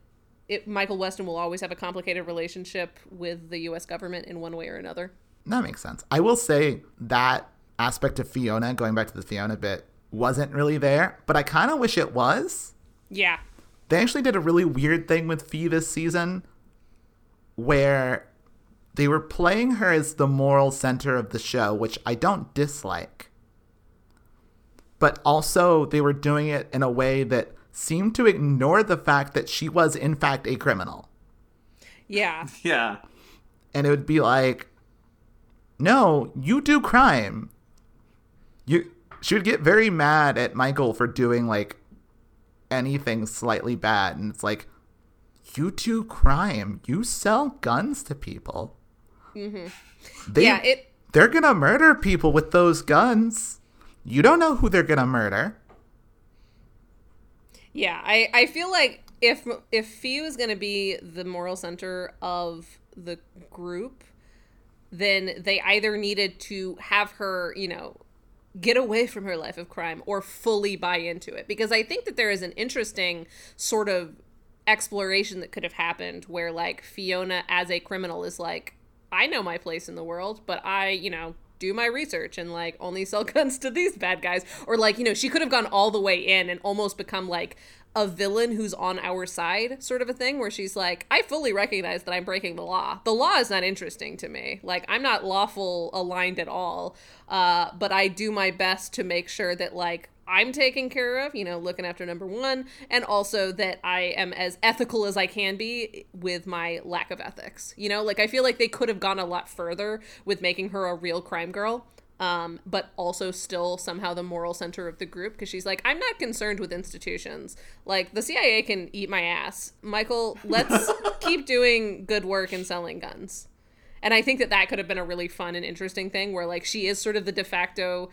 [SPEAKER 3] it, Michael Weston will always have a complicated relationship with the U.S. government in one way or another.
[SPEAKER 4] That makes sense. I will say that aspect of Fiona, going back to the Fiona bit, wasn't really there, but I kind of wish it was.
[SPEAKER 3] Yeah,
[SPEAKER 4] They actually did a really weird thing with Fee this season where they were playing her as the moral center of the show, which I don't dislike. But also, they were doing it in a way that seemed to ignore the fact that she was, in fact, a criminal.
[SPEAKER 3] yeah.
[SPEAKER 2] Yeah.
[SPEAKER 4] and it would be like, "No, you do crime." You she would get very mad at Michael for doing like anything slightly bad, and it's like, "You do crime. You sell guns to people. Mm-hmm. They,
[SPEAKER 3] yeah, it
[SPEAKER 4] they're gonna murder people with those guns. You don't know who they're gonna murder."
[SPEAKER 3] Yeah, I, I feel like if if Fee was going to be the moral center of the group, then they either needed to have her, you know, get away from her life of crime or fully buy into it. Because I think that there is an interesting sort of exploration that could have happened where like Fiona as a criminal is like, I know my place in the world, but I, you know, do my research and like only sell guns to these bad guys. Or like, you know, she could have gone all the way in and almost become like a villain who's on our side, sort of a thing, where she's like, I fully recognize that I'm breaking the law. The law is not interesting to me. Like, I'm not lawful aligned at all. Uh, but I do my best to make sure that, like, I'm taken care of, you know, looking after number one, and also that I am as ethical as I can be with my lack of ethics. You know, like I feel like they could have gone a lot further with making her a real crime girl, um, but also still somehow the moral center of the group because she's like, I'm not concerned with institutions. Like the CIA can eat my ass. Michael, let's keep doing good work and selling guns. And I think that that could have been a really fun and interesting thing where like she is sort of the de facto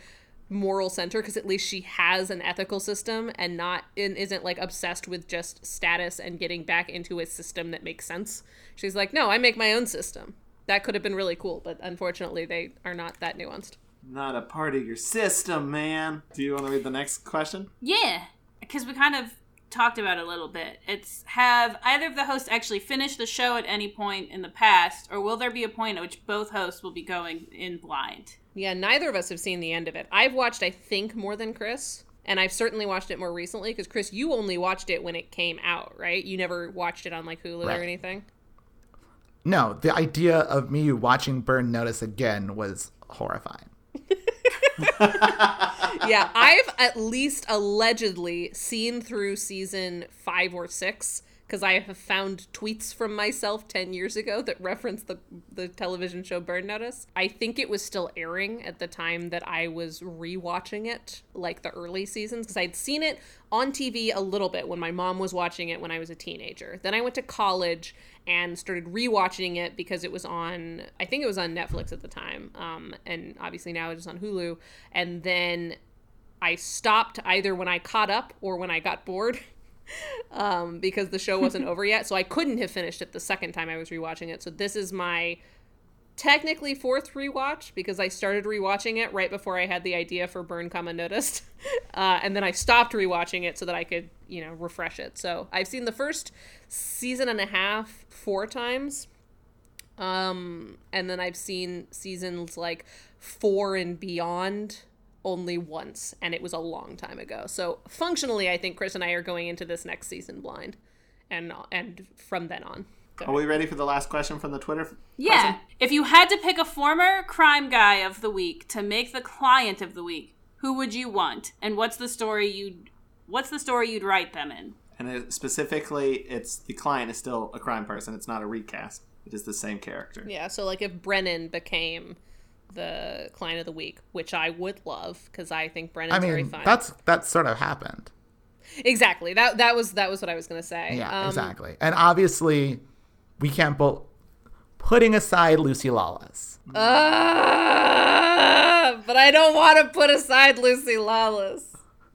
[SPEAKER 3] moral center because at least she has an ethical system and not and isn't like obsessed with just status and getting back into a system that makes sense. She's like, "No, I make my own system." That could have been really cool, but unfortunately they are not that nuanced.
[SPEAKER 2] Not a part of your system, man. Do you want to read the next question?
[SPEAKER 1] Yeah, because we kind of talked about it a little bit. It's have either of the hosts actually finished the show at any point in the past, or will there be a point at which both hosts will be going in blind?
[SPEAKER 3] Yeah, neither of us have seen the end of it. I've watched, I think, more than Chris, and I've certainly watched it more recently because Chris, you only watched it when it came out, right? You never watched it on like Hulu
[SPEAKER 4] Right.
[SPEAKER 3] or anything.
[SPEAKER 4] No, the idea of me watching Burn Notice again was horrifying.
[SPEAKER 3] yeah, I've at least allegedly seen through season five or six because I have found tweets from myself 10 years ago that reference the, the television show Burn Notice. I think it was still airing at the time that I was rewatching it, like the early seasons, because I'd seen it on TV a little bit when my mom was watching it when I was a teenager. Then I went to college and started rewatching it because it was on, I think it was on Netflix at the time, um, and obviously now it is on Hulu. And then I stopped either when I caught up or when I got bored um, because the show wasn't over yet. So I couldn't have finished it the second time I was rewatching it. So this is my technically fourth rewatch because I started rewatching it right before I had the idea for Burn Come Unnoticed. Uh, and then I stopped rewatching it so that I could, you know, refresh it. So I've seen the first season and a half four times. Um, and then I've seen seasons like four and beyond only once, and it was a long time ago. So functionally, I think Chris and I are going into this next season blind, and and from then on.
[SPEAKER 2] Are we ready for the last question from the Twitter?
[SPEAKER 1] Yeah. If you had to pick a former crime guy of the week to make the client of the week, who would you want? And what's the story you'd what's the story you'd write them in?
[SPEAKER 2] And it, specifically, it's the client is still a crime person. It's not a recast. It is the same character.
[SPEAKER 3] Yeah, so like if Brennan became the client of the week, which I would love because I think Brennan's
[SPEAKER 4] I
[SPEAKER 3] very
[SPEAKER 4] mean,
[SPEAKER 3] fun.
[SPEAKER 4] that's that sort of happened.
[SPEAKER 3] exactly that that was that was what I was gonna say.
[SPEAKER 4] Yeah,
[SPEAKER 3] Um,
[SPEAKER 4] exactly. And obviously, we can't both putting aside Lucy Lawless.
[SPEAKER 3] Uh, but I don't want to put aside Lucy Lawless.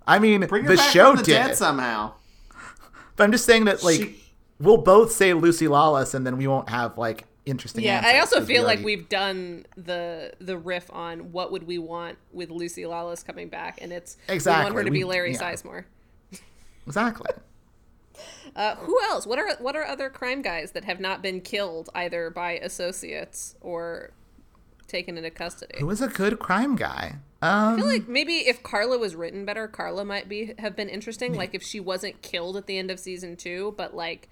[SPEAKER 4] I mean,
[SPEAKER 2] Bring her
[SPEAKER 4] the
[SPEAKER 2] back
[SPEAKER 4] show
[SPEAKER 2] from the
[SPEAKER 4] did,
[SPEAKER 2] dead somehow.
[SPEAKER 4] but I'm just saying that like
[SPEAKER 2] She-
[SPEAKER 4] we'll both say Lucy Lawless, and then we won't have like interesting.
[SPEAKER 3] Yeah, I also
[SPEAKER 4] we
[SPEAKER 3] feel like we've done the the riff on what would we want with Lucy Lawless coming back, and it's exactly we want her to be Larry
[SPEAKER 4] yeah.
[SPEAKER 3] Sizemore.
[SPEAKER 4] exactly.
[SPEAKER 3] Uh, who else? What are what are other crime guys that have not been killed either by associates or taken into custody?
[SPEAKER 4] Who was a good crime guy? Um,
[SPEAKER 3] I feel like maybe if Carla was written better, Carla might be have been interesting. Like if she wasn't killed at the end of season two, but like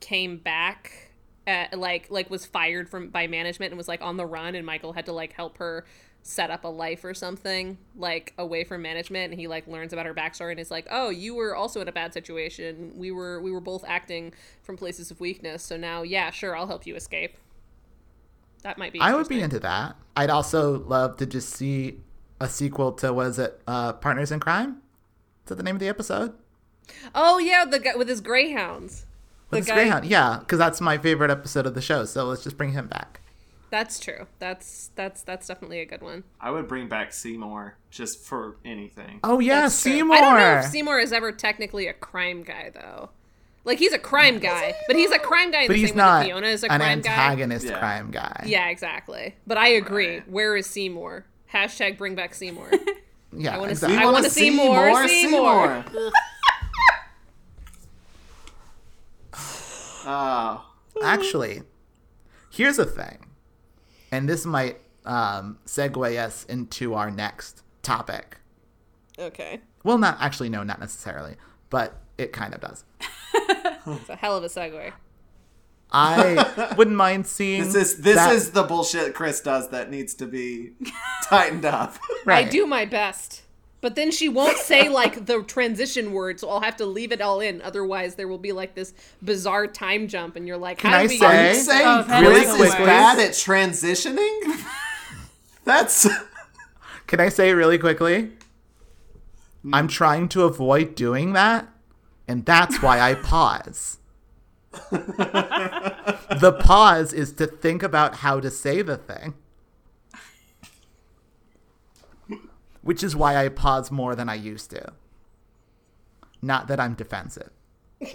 [SPEAKER 3] came back, uh, like like was fired from by management and was like on the run, and Michael had to like help her set up a life or something like away from management and he like learns about her backstory and is like oh you were also in a bad situation we were we were both acting from places of weakness so now yeah sure i'll help you escape that might be
[SPEAKER 4] I would be into that. I'd also love to just see a sequel to was it? Uh, Partners in Crime. Is that the name of the episode?
[SPEAKER 3] oh yeah the guy with his greyhounds the
[SPEAKER 4] With this Greyhound. Yeah, because that's my favorite episode of the show. So let's just bring him back.
[SPEAKER 3] That's true. That's that's that's definitely a good one.
[SPEAKER 2] I would bring back Seymour just for anything.
[SPEAKER 4] Oh yeah,
[SPEAKER 3] That's true.
[SPEAKER 4] Seymour.
[SPEAKER 3] I don't know if Seymour is ever technically a crime guy though. Like he's a crime guy, but he's a crime guy in
[SPEAKER 4] but
[SPEAKER 3] the
[SPEAKER 4] he's
[SPEAKER 3] same way that
[SPEAKER 4] not
[SPEAKER 3] Fiona is a
[SPEAKER 4] an
[SPEAKER 3] crime guy.
[SPEAKER 4] antagonist
[SPEAKER 2] Yeah.
[SPEAKER 4] crime guy.
[SPEAKER 3] Yeah, exactly. But I agree.
[SPEAKER 2] Right.
[SPEAKER 3] Where is Seymour? Hashtag bring back Seymour.
[SPEAKER 4] yeah.
[SPEAKER 3] I wanna
[SPEAKER 4] exactly.
[SPEAKER 3] see- I wanna see more Seymour.
[SPEAKER 2] Oh,
[SPEAKER 4] Actually, here's a thing, and this might um, segue us into our next topic.
[SPEAKER 3] okay,
[SPEAKER 4] Well, not actually, no, not necessarily, but it kind of does.
[SPEAKER 3] it's a hell of a segue.
[SPEAKER 4] I wouldn't mind seeing.
[SPEAKER 2] this is this
[SPEAKER 4] that-
[SPEAKER 2] is the bullshit Chris does that needs to be tightened up.
[SPEAKER 4] right.
[SPEAKER 3] I do my best. But then she won't say like the transition word, so I'll have to leave it all in. Otherwise, there will be like this bizarre time jump, and you're like,
[SPEAKER 4] Can
[SPEAKER 3] "How
[SPEAKER 4] I
[SPEAKER 3] do we
[SPEAKER 4] say-
[SPEAKER 2] Are
[SPEAKER 3] get
[SPEAKER 2] you saying
[SPEAKER 1] Oh, that
[SPEAKER 2] Chris
[SPEAKER 4] is
[SPEAKER 2] is bad at transitioning? That's
[SPEAKER 4] Can I say really quickly?
[SPEAKER 2] Hmm.
[SPEAKER 4] I'm trying to avoid doing that, and that's why I pause. the pause is to think about how to say the thing. Which is why I pause more than I used to. Not that I'm defensive.
[SPEAKER 3] All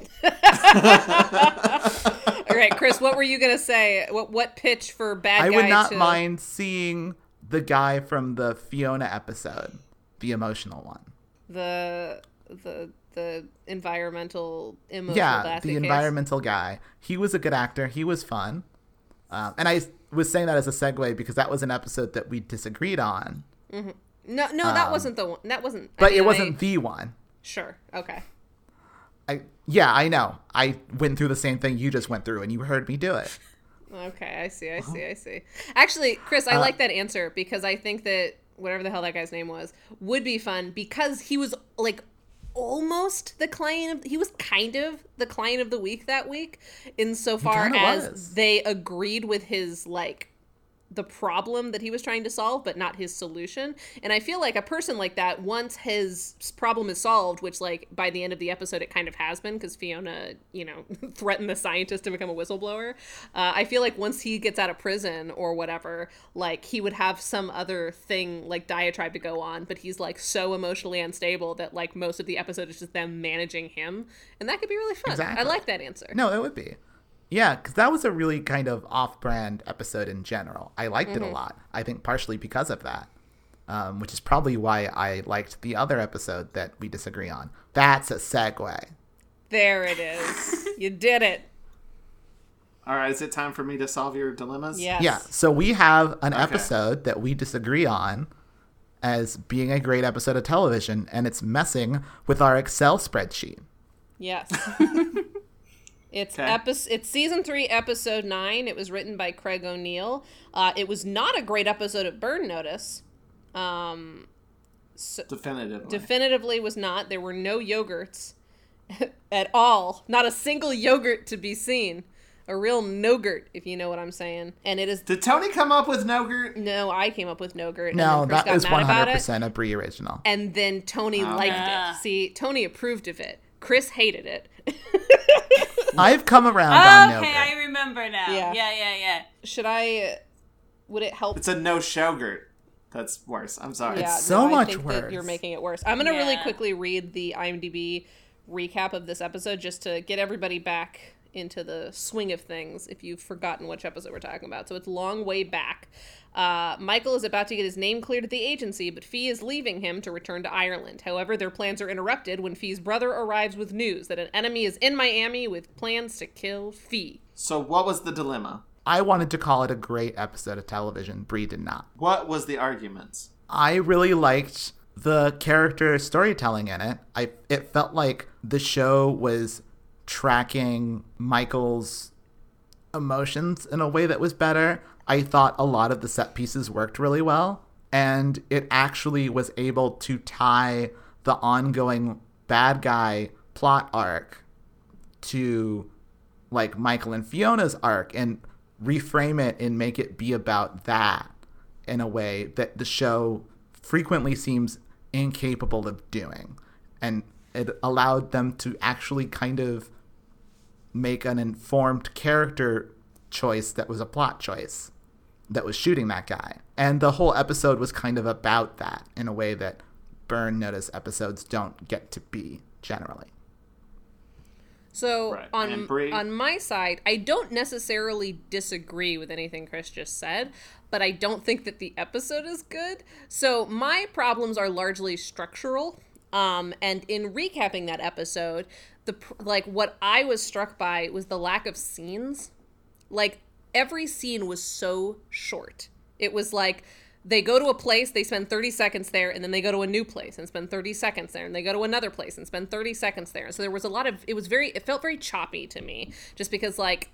[SPEAKER 3] right, Chris, what were you gonna say? What what pitch for bad
[SPEAKER 4] I would not
[SPEAKER 3] to
[SPEAKER 4] mind seeing the guy from the Fiona episode, the emotional one.
[SPEAKER 3] the the the environmental emotional
[SPEAKER 4] yeah, the
[SPEAKER 3] case?
[SPEAKER 4] environmental guy. He was a good actor. He was fun. Um, and I was saying that as a segue because that was an episode that we disagreed on,
[SPEAKER 3] No, no, that wasn't the one. That wasn't. I
[SPEAKER 4] Um, but
[SPEAKER 3] mean,
[SPEAKER 4] it wasn't
[SPEAKER 3] I-
[SPEAKER 4] the one.
[SPEAKER 3] sure. Okay.
[SPEAKER 4] I yeah, I know. I went through the same thing you just went through, and you heard me do it.
[SPEAKER 3] Okay, I see, I see, I see. Actually, Chris,
[SPEAKER 4] Uh,
[SPEAKER 3] I like that answer because I think that whatever the hell that guy's name was would be fun because he was like almost the client of he was kind of the client of the week that week insofar as
[SPEAKER 4] was.
[SPEAKER 3] they agreed with his like the problem that he was trying to solve but not his solution. And i feel like a person like that once his problem is solved which like by the end of the episode it kind of has been because fiona you know threatened the scientist to become a whistleblower uh, i feel like once he gets out of prison or whatever like he would have some other thing like diatribe to go on but he's like so emotionally unstable that like most of the episode is just them managing him. And that could be really fun. I like that answer.
[SPEAKER 4] No, it would be. Yeah, because that was a really kind of off-brand episode in general. I liked
[SPEAKER 3] Mm-hmm.
[SPEAKER 4] it a lot. I think partially because of that, um, which is probably why I liked the other episode that we disagree on. That's a segue.
[SPEAKER 3] there it is you did it
[SPEAKER 2] All right, is it time for me to solve your dilemmas?
[SPEAKER 3] yes
[SPEAKER 4] Yeah, so we have an episode that we disagree on as being a great episode of television, and it's messing with our Excel spreadsheet.
[SPEAKER 3] Yes. it's
[SPEAKER 2] Okay.
[SPEAKER 3] episode. It's season three, episode nine. It was written by Craig O'Neill. Uh, it was not a great episode of Burn Notice. Um,
[SPEAKER 2] Definitively.
[SPEAKER 3] definitively was not. There were no yogurts at all. Not a single yogurt to be seen. A real nogurt, if you know what I'm saying. And it is
[SPEAKER 2] Did Tony come up with Nogurt?
[SPEAKER 3] no. I came up with nogurt.
[SPEAKER 4] No,
[SPEAKER 3] and then
[SPEAKER 4] that
[SPEAKER 3] got
[SPEAKER 4] is
[SPEAKER 3] mad
[SPEAKER 4] one
[SPEAKER 3] about
[SPEAKER 4] hundred
[SPEAKER 3] it.
[SPEAKER 4] percent a Brie original.
[SPEAKER 3] And then Tony liked
[SPEAKER 1] Ah.
[SPEAKER 3] it. See, Tony approved of it. Chris hated it.
[SPEAKER 4] I've come around on
[SPEAKER 1] Okay,
[SPEAKER 4] Nogurt.
[SPEAKER 1] I remember now.
[SPEAKER 3] Yeah.
[SPEAKER 1] Yeah, yeah, yeah.
[SPEAKER 3] Should I? Would it help?
[SPEAKER 2] It's a no shogurt. That's worse. I'm sorry.
[SPEAKER 3] Yeah,
[SPEAKER 4] so
[SPEAKER 3] no, I
[SPEAKER 4] much
[SPEAKER 3] think that
[SPEAKER 4] worse.
[SPEAKER 3] You're making it worse. I'm gonna really quickly read the IMDb recap of this episode just to get everybody back into the swing of things. If you've forgotten which episode we're talking about, so it's long way back. Uh, Michael is about to get his name cleared at the agency, but Fee is leaving him to return to Ireland. However, their plans are interrupted when Fee's brother arrives with news that an enemy is in Miami with plans to kill Fee.
[SPEAKER 2] So what was the dilemma?
[SPEAKER 4] I wanted to call it a great episode of television. Brie did not.
[SPEAKER 2] What was the arguments?
[SPEAKER 4] I really liked the character storytelling in it. I it felt like the show was tracking Michael's emotions in a way that was better. I thought a lot of the set pieces worked really well and it actually was able to tie the ongoing bad guy plot arc to like Michael and Fiona's arc and reframe it and make it be about that in a way that the show frequently seems incapable of doing. And it allowed them to actually kind of make an informed character choice that was a plot choice that was shooting that guy. And the whole episode was kind of about that in a way that Burn Notice episodes don't get to be generally.
[SPEAKER 3] So
[SPEAKER 2] Right.
[SPEAKER 3] on on my side, I don't necessarily disagree with anything Chris just said, but I don't think that the episode is good. So my problems are largely structural. Um, and in recapping that episode, the like what I was struck by was the lack of scenes. Like every scene was so short. It was like they go to a place, they spend 30 seconds there, and then they go to a new place and spend 30 seconds there, and they go to another place and spend 30 seconds there. So there was a lot of, it was very, it felt very choppy to me, just because like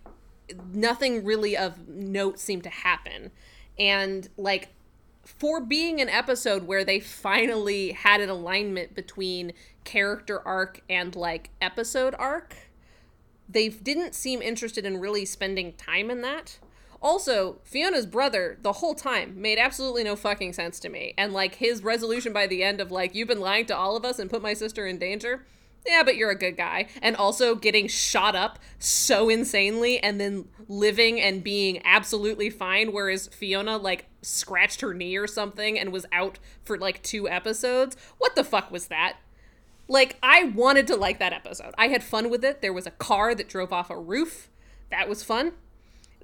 [SPEAKER 3] nothing really of note seemed to happen. And like, for being an episode where they finally had an alignment between character arc and like episode arc, they didn't seem interested in really spending time in that. Also, Fiona's brother, the whole time, made absolutely no fucking sense to me. And, like, his resolution by the end of, like, you've been lying to all of us and put my sister in danger, yeah, but you're a good guy. And also getting shot up so insanely and then living and being absolutely fine, whereas Fiona, like, scratched her knee or something and was out for like two episodes. What the fuck was that? Like, I wanted to like that episode. I had fun with it. There was a car that drove off a roof. That was fun.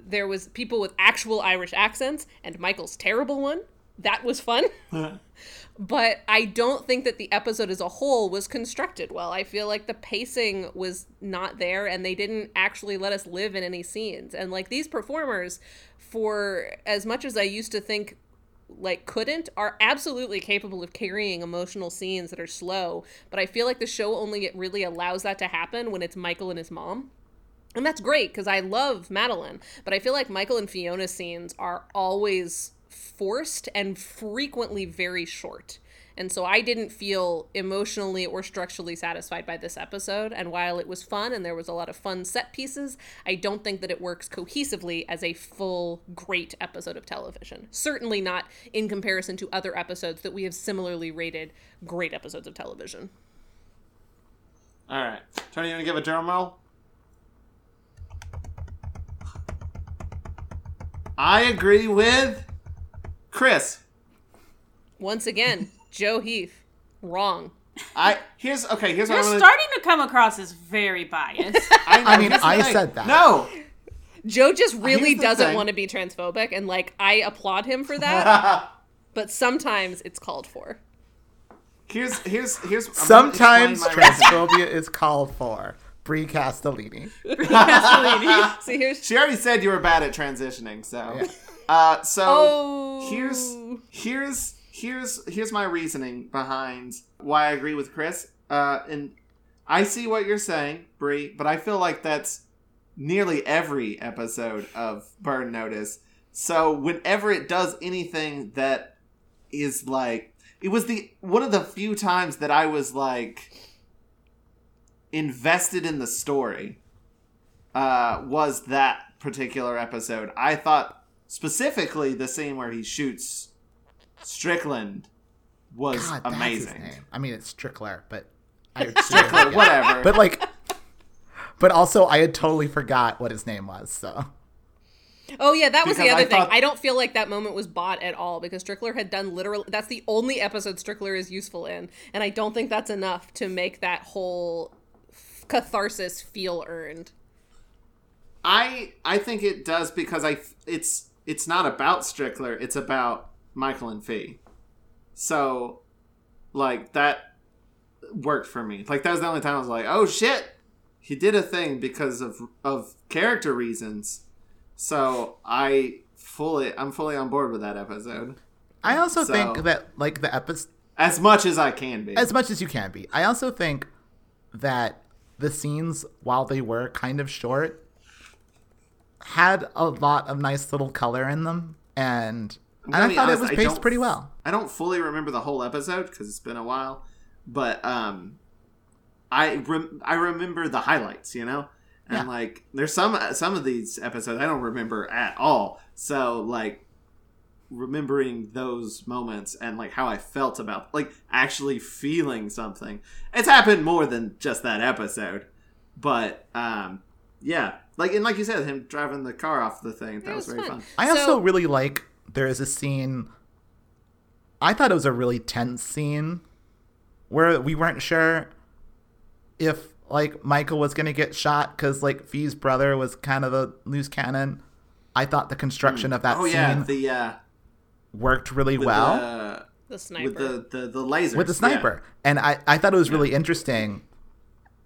[SPEAKER 3] There was people with actual Irish accents and Michael's terrible one. That was fun. but I don't think that the episode as a whole was constructed well. I feel like the pacing was not there and they didn't actually let us live in any scenes. And like these performers for as much as I used to think like couldn't are absolutely capable of carrying emotional scenes that are slow, but I feel like the show only really allows that to happen when it's Michael and his mom. And that's great because I love Madeline, but I feel like Michael and Fiona's scenes are always forced and frequently very short. And so I didn't feel emotionally or structurally satisfied by this episode. And while it was fun and there was a lot of fun set pieces, I don't think that it works cohesively as a full, great episode of television. Certainly not in comparison to other episodes that we have similarly rated great episodes of television.
[SPEAKER 2] All right, Tony, you want to give a drum roll? I agree with Chris.
[SPEAKER 3] Once again, Joe Heath, wrong.
[SPEAKER 2] I here's okay. Here's what
[SPEAKER 1] You're
[SPEAKER 2] I'm gonna.
[SPEAKER 1] starting to come across as very biased.
[SPEAKER 2] I, know,
[SPEAKER 4] I mean,
[SPEAKER 2] here's the
[SPEAKER 4] I
[SPEAKER 2] thing.
[SPEAKER 4] said that.
[SPEAKER 2] No,
[SPEAKER 3] Joe just really
[SPEAKER 2] Here's the
[SPEAKER 3] doesn't
[SPEAKER 2] thing.
[SPEAKER 3] want to be transphobic, and like I applaud him for that. but sometimes it's called for.
[SPEAKER 2] here's here's here's. I'm gonna
[SPEAKER 4] Sometimes
[SPEAKER 2] my reason.
[SPEAKER 4] transphobia is called for. Brie Castellini.
[SPEAKER 3] See here's
[SPEAKER 2] She already said you were bad at transitioning, so.
[SPEAKER 4] Yeah.
[SPEAKER 2] Uh, so
[SPEAKER 3] Oh.
[SPEAKER 2] here's here's here's here's my reasoning behind why I agree with Chris. Uh, and I see what you're saying, Brie, but I feel like that's nearly every episode of Burn Notice. So whenever it does anything that is like, it was the one of the few times that I was like invested in the story. Uh, was that particular episode? I thought specifically the scene where he shoots Strickland was
[SPEAKER 4] God, that's his
[SPEAKER 2] amazing.
[SPEAKER 4] name. I mean, it's Strickler, but I
[SPEAKER 2] Strickland, whatever.
[SPEAKER 4] But like, but also I had totally forgot what his name was. So
[SPEAKER 3] Oh yeah, that was the other
[SPEAKER 2] I
[SPEAKER 3] thing.
[SPEAKER 2] thought-
[SPEAKER 3] I don't feel like that moment was bought at all because Strickler had done literally that's the only episode Strickler is useful in, and I don't think that's enough to make that whole f- catharsis feel earned.
[SPEAKER 2] I I think it does because I it's it's not about Strickler, it's about Michael and Fee. So like that worked for me. Like that was the only time I was like, "Oh shit. He did a thing because of of character reasons." So I fully I'm fully on board with that episode
[SPEAKER 4] I also
[SPEAKER 2] So-
[SPEAKER 4] think that like the episode,
[SPEAKER 2] as much as I can be.
[SPEAKER 4] as much as you can be. I also think that the scenes, while they were kind of short, had a lot of nice little color in them, and and I thought
[SPEAKER 2] honest,
[SPEAKER 4] it was paced pretty well.
[SPEAKER 2] I don't fully remember the whole episode because it's been a while, but um, I rem- I remember the highlights, you know, and
[SPEAKER 4] Yeah.
[SPEAKER 2] like there's some some of these episodes I don't remember at all. So like remembering those moments and like how I felt about like actually feeling something. It's happened more than just that episode, but um, yeah, like and like you said, him driving the car off the thing that
[SPEAKER 3] It
[SPEAKER 2] was,
[SPEAKER 3] was
[SPEAKER 2] very
[SPEAKER 3] fun.
[SPEAKER 2] fun.
[SPEAKER 4] I
[SPEAKER 3] So-
[SPEAKER 4] also really like there is a scene. I thought it was a really tense scene where we weren't sure if like Michael was gonna get shot because like Fee's brother was kind of a loose cannon. I thought the construction of that
[SPEAKER 2] Oh
[SPEAKER 4] scene
[SPEAKER 2] yeah, the uh,
[SPEAKER 4] worked really
[SPEAKER 2] with
[SPEAKER 4] well
[SPEAKER 2] the,
[SPEAKER 3] The sniper.
[SPEAKER 2] with the the the lasers
[SPEAKER 4] with the
[SPEAKER 2] yeah.
[SPEAKER 4] sniper, and I I thought it was really interesting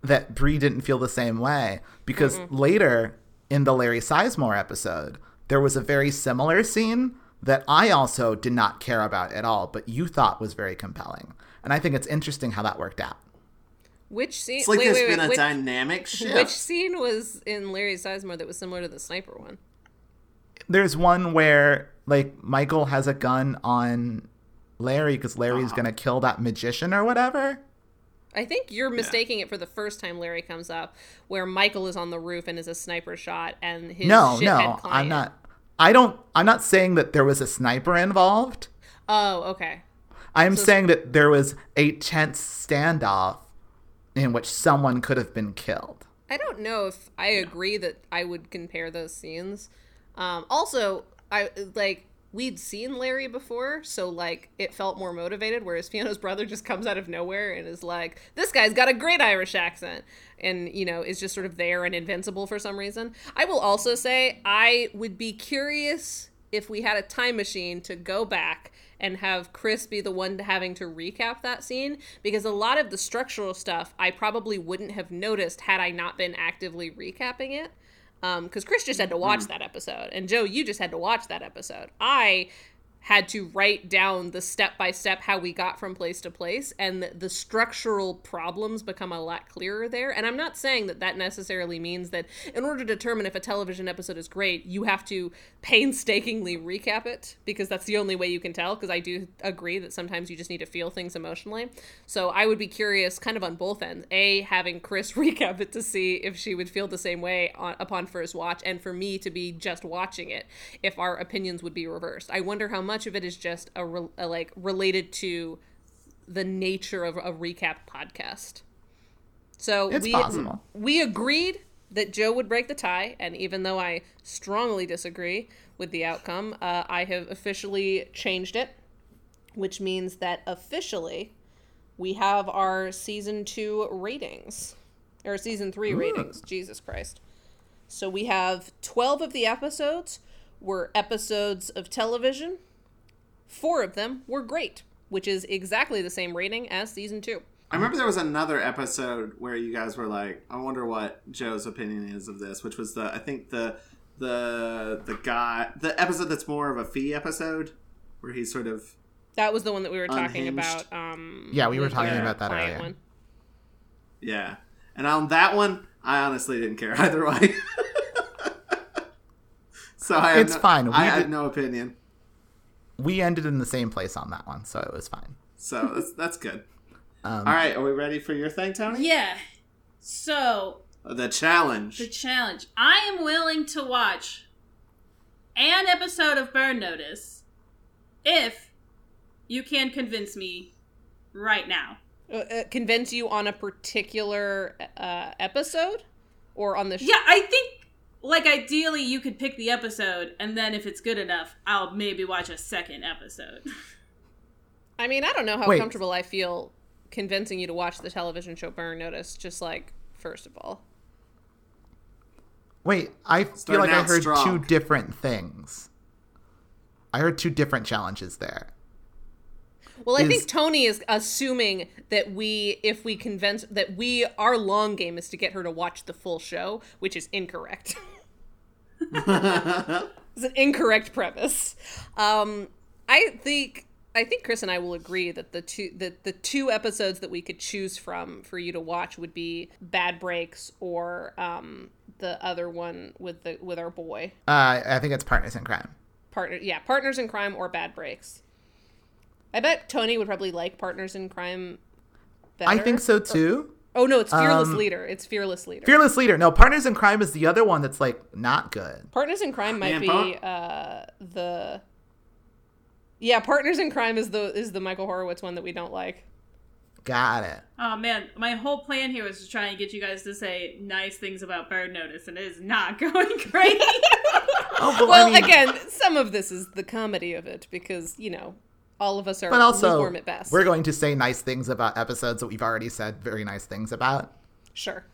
[SPEAKER 4] that Brie didn't feel the same way because later in the Larry Sizemore episode there was a very similar scene that I also did not care about at all, but you thought was very compelling, and I think it's interesting how that worked out.
[SPEAKER 3] which scene?
[SPEAKER 2] It's like
[SPEAKER 3] wait,
[SPEAKER 2] there's
[SPEAKER 3] wait,
[SPEAKER 2] been
[SPEAKER 3] wait,
[SPEAKER 2] a
[SPEAKER 3] which,
[SPEAKER 2] dynamic shift.
[SPEAKER 3] which scene was in Larry Sizemore that was similar to the sniper one?
[SPEAKER 4] There's one where like Michael has a gun on Larry because Larry's
[SPEAKER 2] Uh-huh.
[SPEAKER 4] gonna kill that magician or whatever.
[SPEAKER 3] I think you're mistaking it for the first time Larry comes up, where Michael is on the roof and is a sniper shot, and his
[SPEAKER 4] no,
[SPEAKER 3] shithead
[SPEAKER 4] no,
[SPEAKER 3] client.
[SPEAKER 4] I'm not. I don't. I'm not saying that there was a sniper involved.
[SPEAKER 3] Oh, okay.
[SPEAKER 4] I'm
[SPEAKER 3] So-
[SPEAKER 4] saying that there was a tense standoff in which someone could have been killed.
[SPEAKER 3] I don't know if I agree that I would compare those scenes. Um, also, I like we'd seen Larry before, so like it felt more motivated. Whereas Fiona's brother just comes out of nowhere and is like, "This guy's got a great Irish accent," and you know is just sort of there and invincible for some reason. I will also say I would be curious if we had a time machine to go back and have Chris be the one having to recap that scene because a lot of the structural stuff I probably wouldn't have noticed had I not been actively recapping it. Um, because Chris just had to watch mm-hmm. that episode, and Joe, you just had to watch that episode. I had to write down the step by step how we got from place to place and the, structural problems become a lot clearer there. And i'm not saying that that necessarily means that in order to determine if a television episode is great you have to painstakingly recap it because that's the only way you can tell because i do agree that sometimes you just need to feel things emotionally. So i would be curious kind of on both ends a having chris recap it to see if she would feel the same way on, upon first watch and for me to be just watching it if our opinions would be reversed. I wonder how much of it is just a, re- a like related to the nature of a recap podcast. So
[SPEAKER 4] It's
[SPEAKER 3] we
[SPEAKER 4] possible.
[SPEAKER 3] we agreed that Joe would break the tie, and even though I strongly disagree with the outcome, uh, I have officially changed it, which means that officially we have our season two ratings or season three ratings. Jesus Christ! So we have twelve of the episodes were episodes of television. Four of them were great, which is exactly the same rating as season two.
[SPEAKER 2] I remember there was another episode where you guys were like, "I wonder what Joe's opinion is of this," which was the I think the the the guy the episode that's more of a fee episode where he's sort of
[SPEAKER 3] That was the one that we were talking
[SPEAKER 2] Unhinged.
[SPEAKER 3] about. Um,
[SPEAKER 4] Yeah, we were talking about that earlier.
[SPEAKER 3] one.
[SPEAKER 2] yeah, and on that one I honestly didn't care either way. so I
[SPEAKER 4] It's
[SPEAKER 2] no-
[SPEAKER 4] fine. We
[SPEAKER 2] I had
[SPEAKER 4] did-
[SPEAKER 2] no opinion,
[SPEAKER 4] We ended in the same place on that one, so it was fine.
[SPEAKER 2] so that's that's good.
[SPEAKER 4] Um,
[SPEAKER 2] All right, are we ready for your thing, Tony?
[SPEAKER 1] Yeah. So
[SPEAKER 2] The challenge.
[SPEAKER 1] the challenge. I am willing to watch an episode of Burn Notice if you can convince me right now.
[SPEAKER 3] Uh, uh, convince you on a particular uh, episode or on the sh-
[SPEAKER 1] Yeah, I think like ideally you could pick the episode and then if it's good enough, I'll maybe watch a second episode.
[SPEAKER 3] I mean, I don't know how
[SPEAKER 4] Wait.
[SPEAKER 3] comfortable I feel convincing you to watch the television show Burn Notice. Just like first of all,
[SPEAKER 4] Wait, I feel like I heard
[SPEAKER 2] strong.
[SPEAKER 4] two different things. I heard two different challenges there.
[SPEAKER 3] well, I
[SPEAKER 4] Is-
[SPEAKER 3] think Tony is assuming that we, if we convince that we, our long game is to get her to watch the full show, which is incorrect. It's an incorrect premise. Um, I think I think Chris and I will agree that the two that the two episodes that we could choose from for you to watch would be Bad Breaks or um, the other one with the with our boy
[SPEAKER 4] Uh, I think it's Partners in Crime.
[SPEAKER 3] partner. Yeah, Partners in Crime or Bad Breaks. I bet Tony would probably like Partners in Crime. Better.
[SPEAKER 4] I think so too.
[SPEAKER 3] Oh no, it's Fearless
[SPEAKER 4] Um,
[SPEAKER 3] Leader. It's Fearless Leader.
[SPEAKER 4] Fearless Leader. No, Partners in Crime is the other one that's like not good.
[SPEAKER 3] Partners in Crime might
[SPEAKER 2] Man,
[SPEAKER 3] be
[SPEAKER 2] Par-
[SPEAKER 3] uh, the yeah. Partners in Crime is the is the Michael Horowitz one that we don't like.
[SPEAKER 4] Got it.
[SPEAKER 1] oh man, my whole plan here was to try and get you guys to say nice things about Burn Notice and it is not going great.
[SPEAKER 4] Oh, but
[SPEAKER 3] Well,
[SPEAKER 4] I mean,
[SPEAKER 3] again, some of this is the comedy of it because you know all of us are
[SPEAKER 4] but also
[SPEAKER 3] lukewarm at best.
[SPEAKER 4] we're going to say nice things about episodes that we've already said very nice things about.
[SPEAKER 3] sure.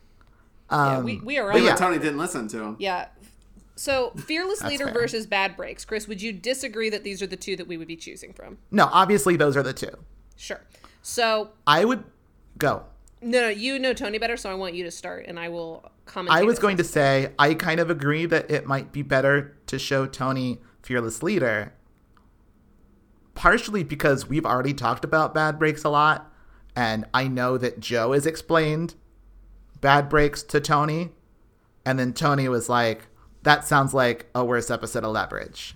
[SPEAKER 4] Um,
[SPEAKER 3] Yeah, we, we are
[SPEAKER 4] but yeah.
[SPEAKER 2] Tony didn't listen to him.
[SPEAKER 3] Yeah. So, Fearless Leader
[SPEAKER 4] fair.
[SPEAKER 3] versus Bad Breaks. Chris, would you disagree that these are the two that we would be choosing from?
[SPEAKER 4] No, obviously those are the two.
[SPEAKER 3] Sure. So,
[SPEAKER 4] I would go.
[SPEAKER 3] no, no, you know Tony better, so I want you to start, and I will comment.
[SPEAKER 4] I was going to say I kind of agree that it might be better to show Tony Fearless Leader. Partially because we've already talked about bad breaks a lot, and I know that Joe has explained bad breaks to Tony, and then Tony was like, "That sounds like a worse episode of Leverage."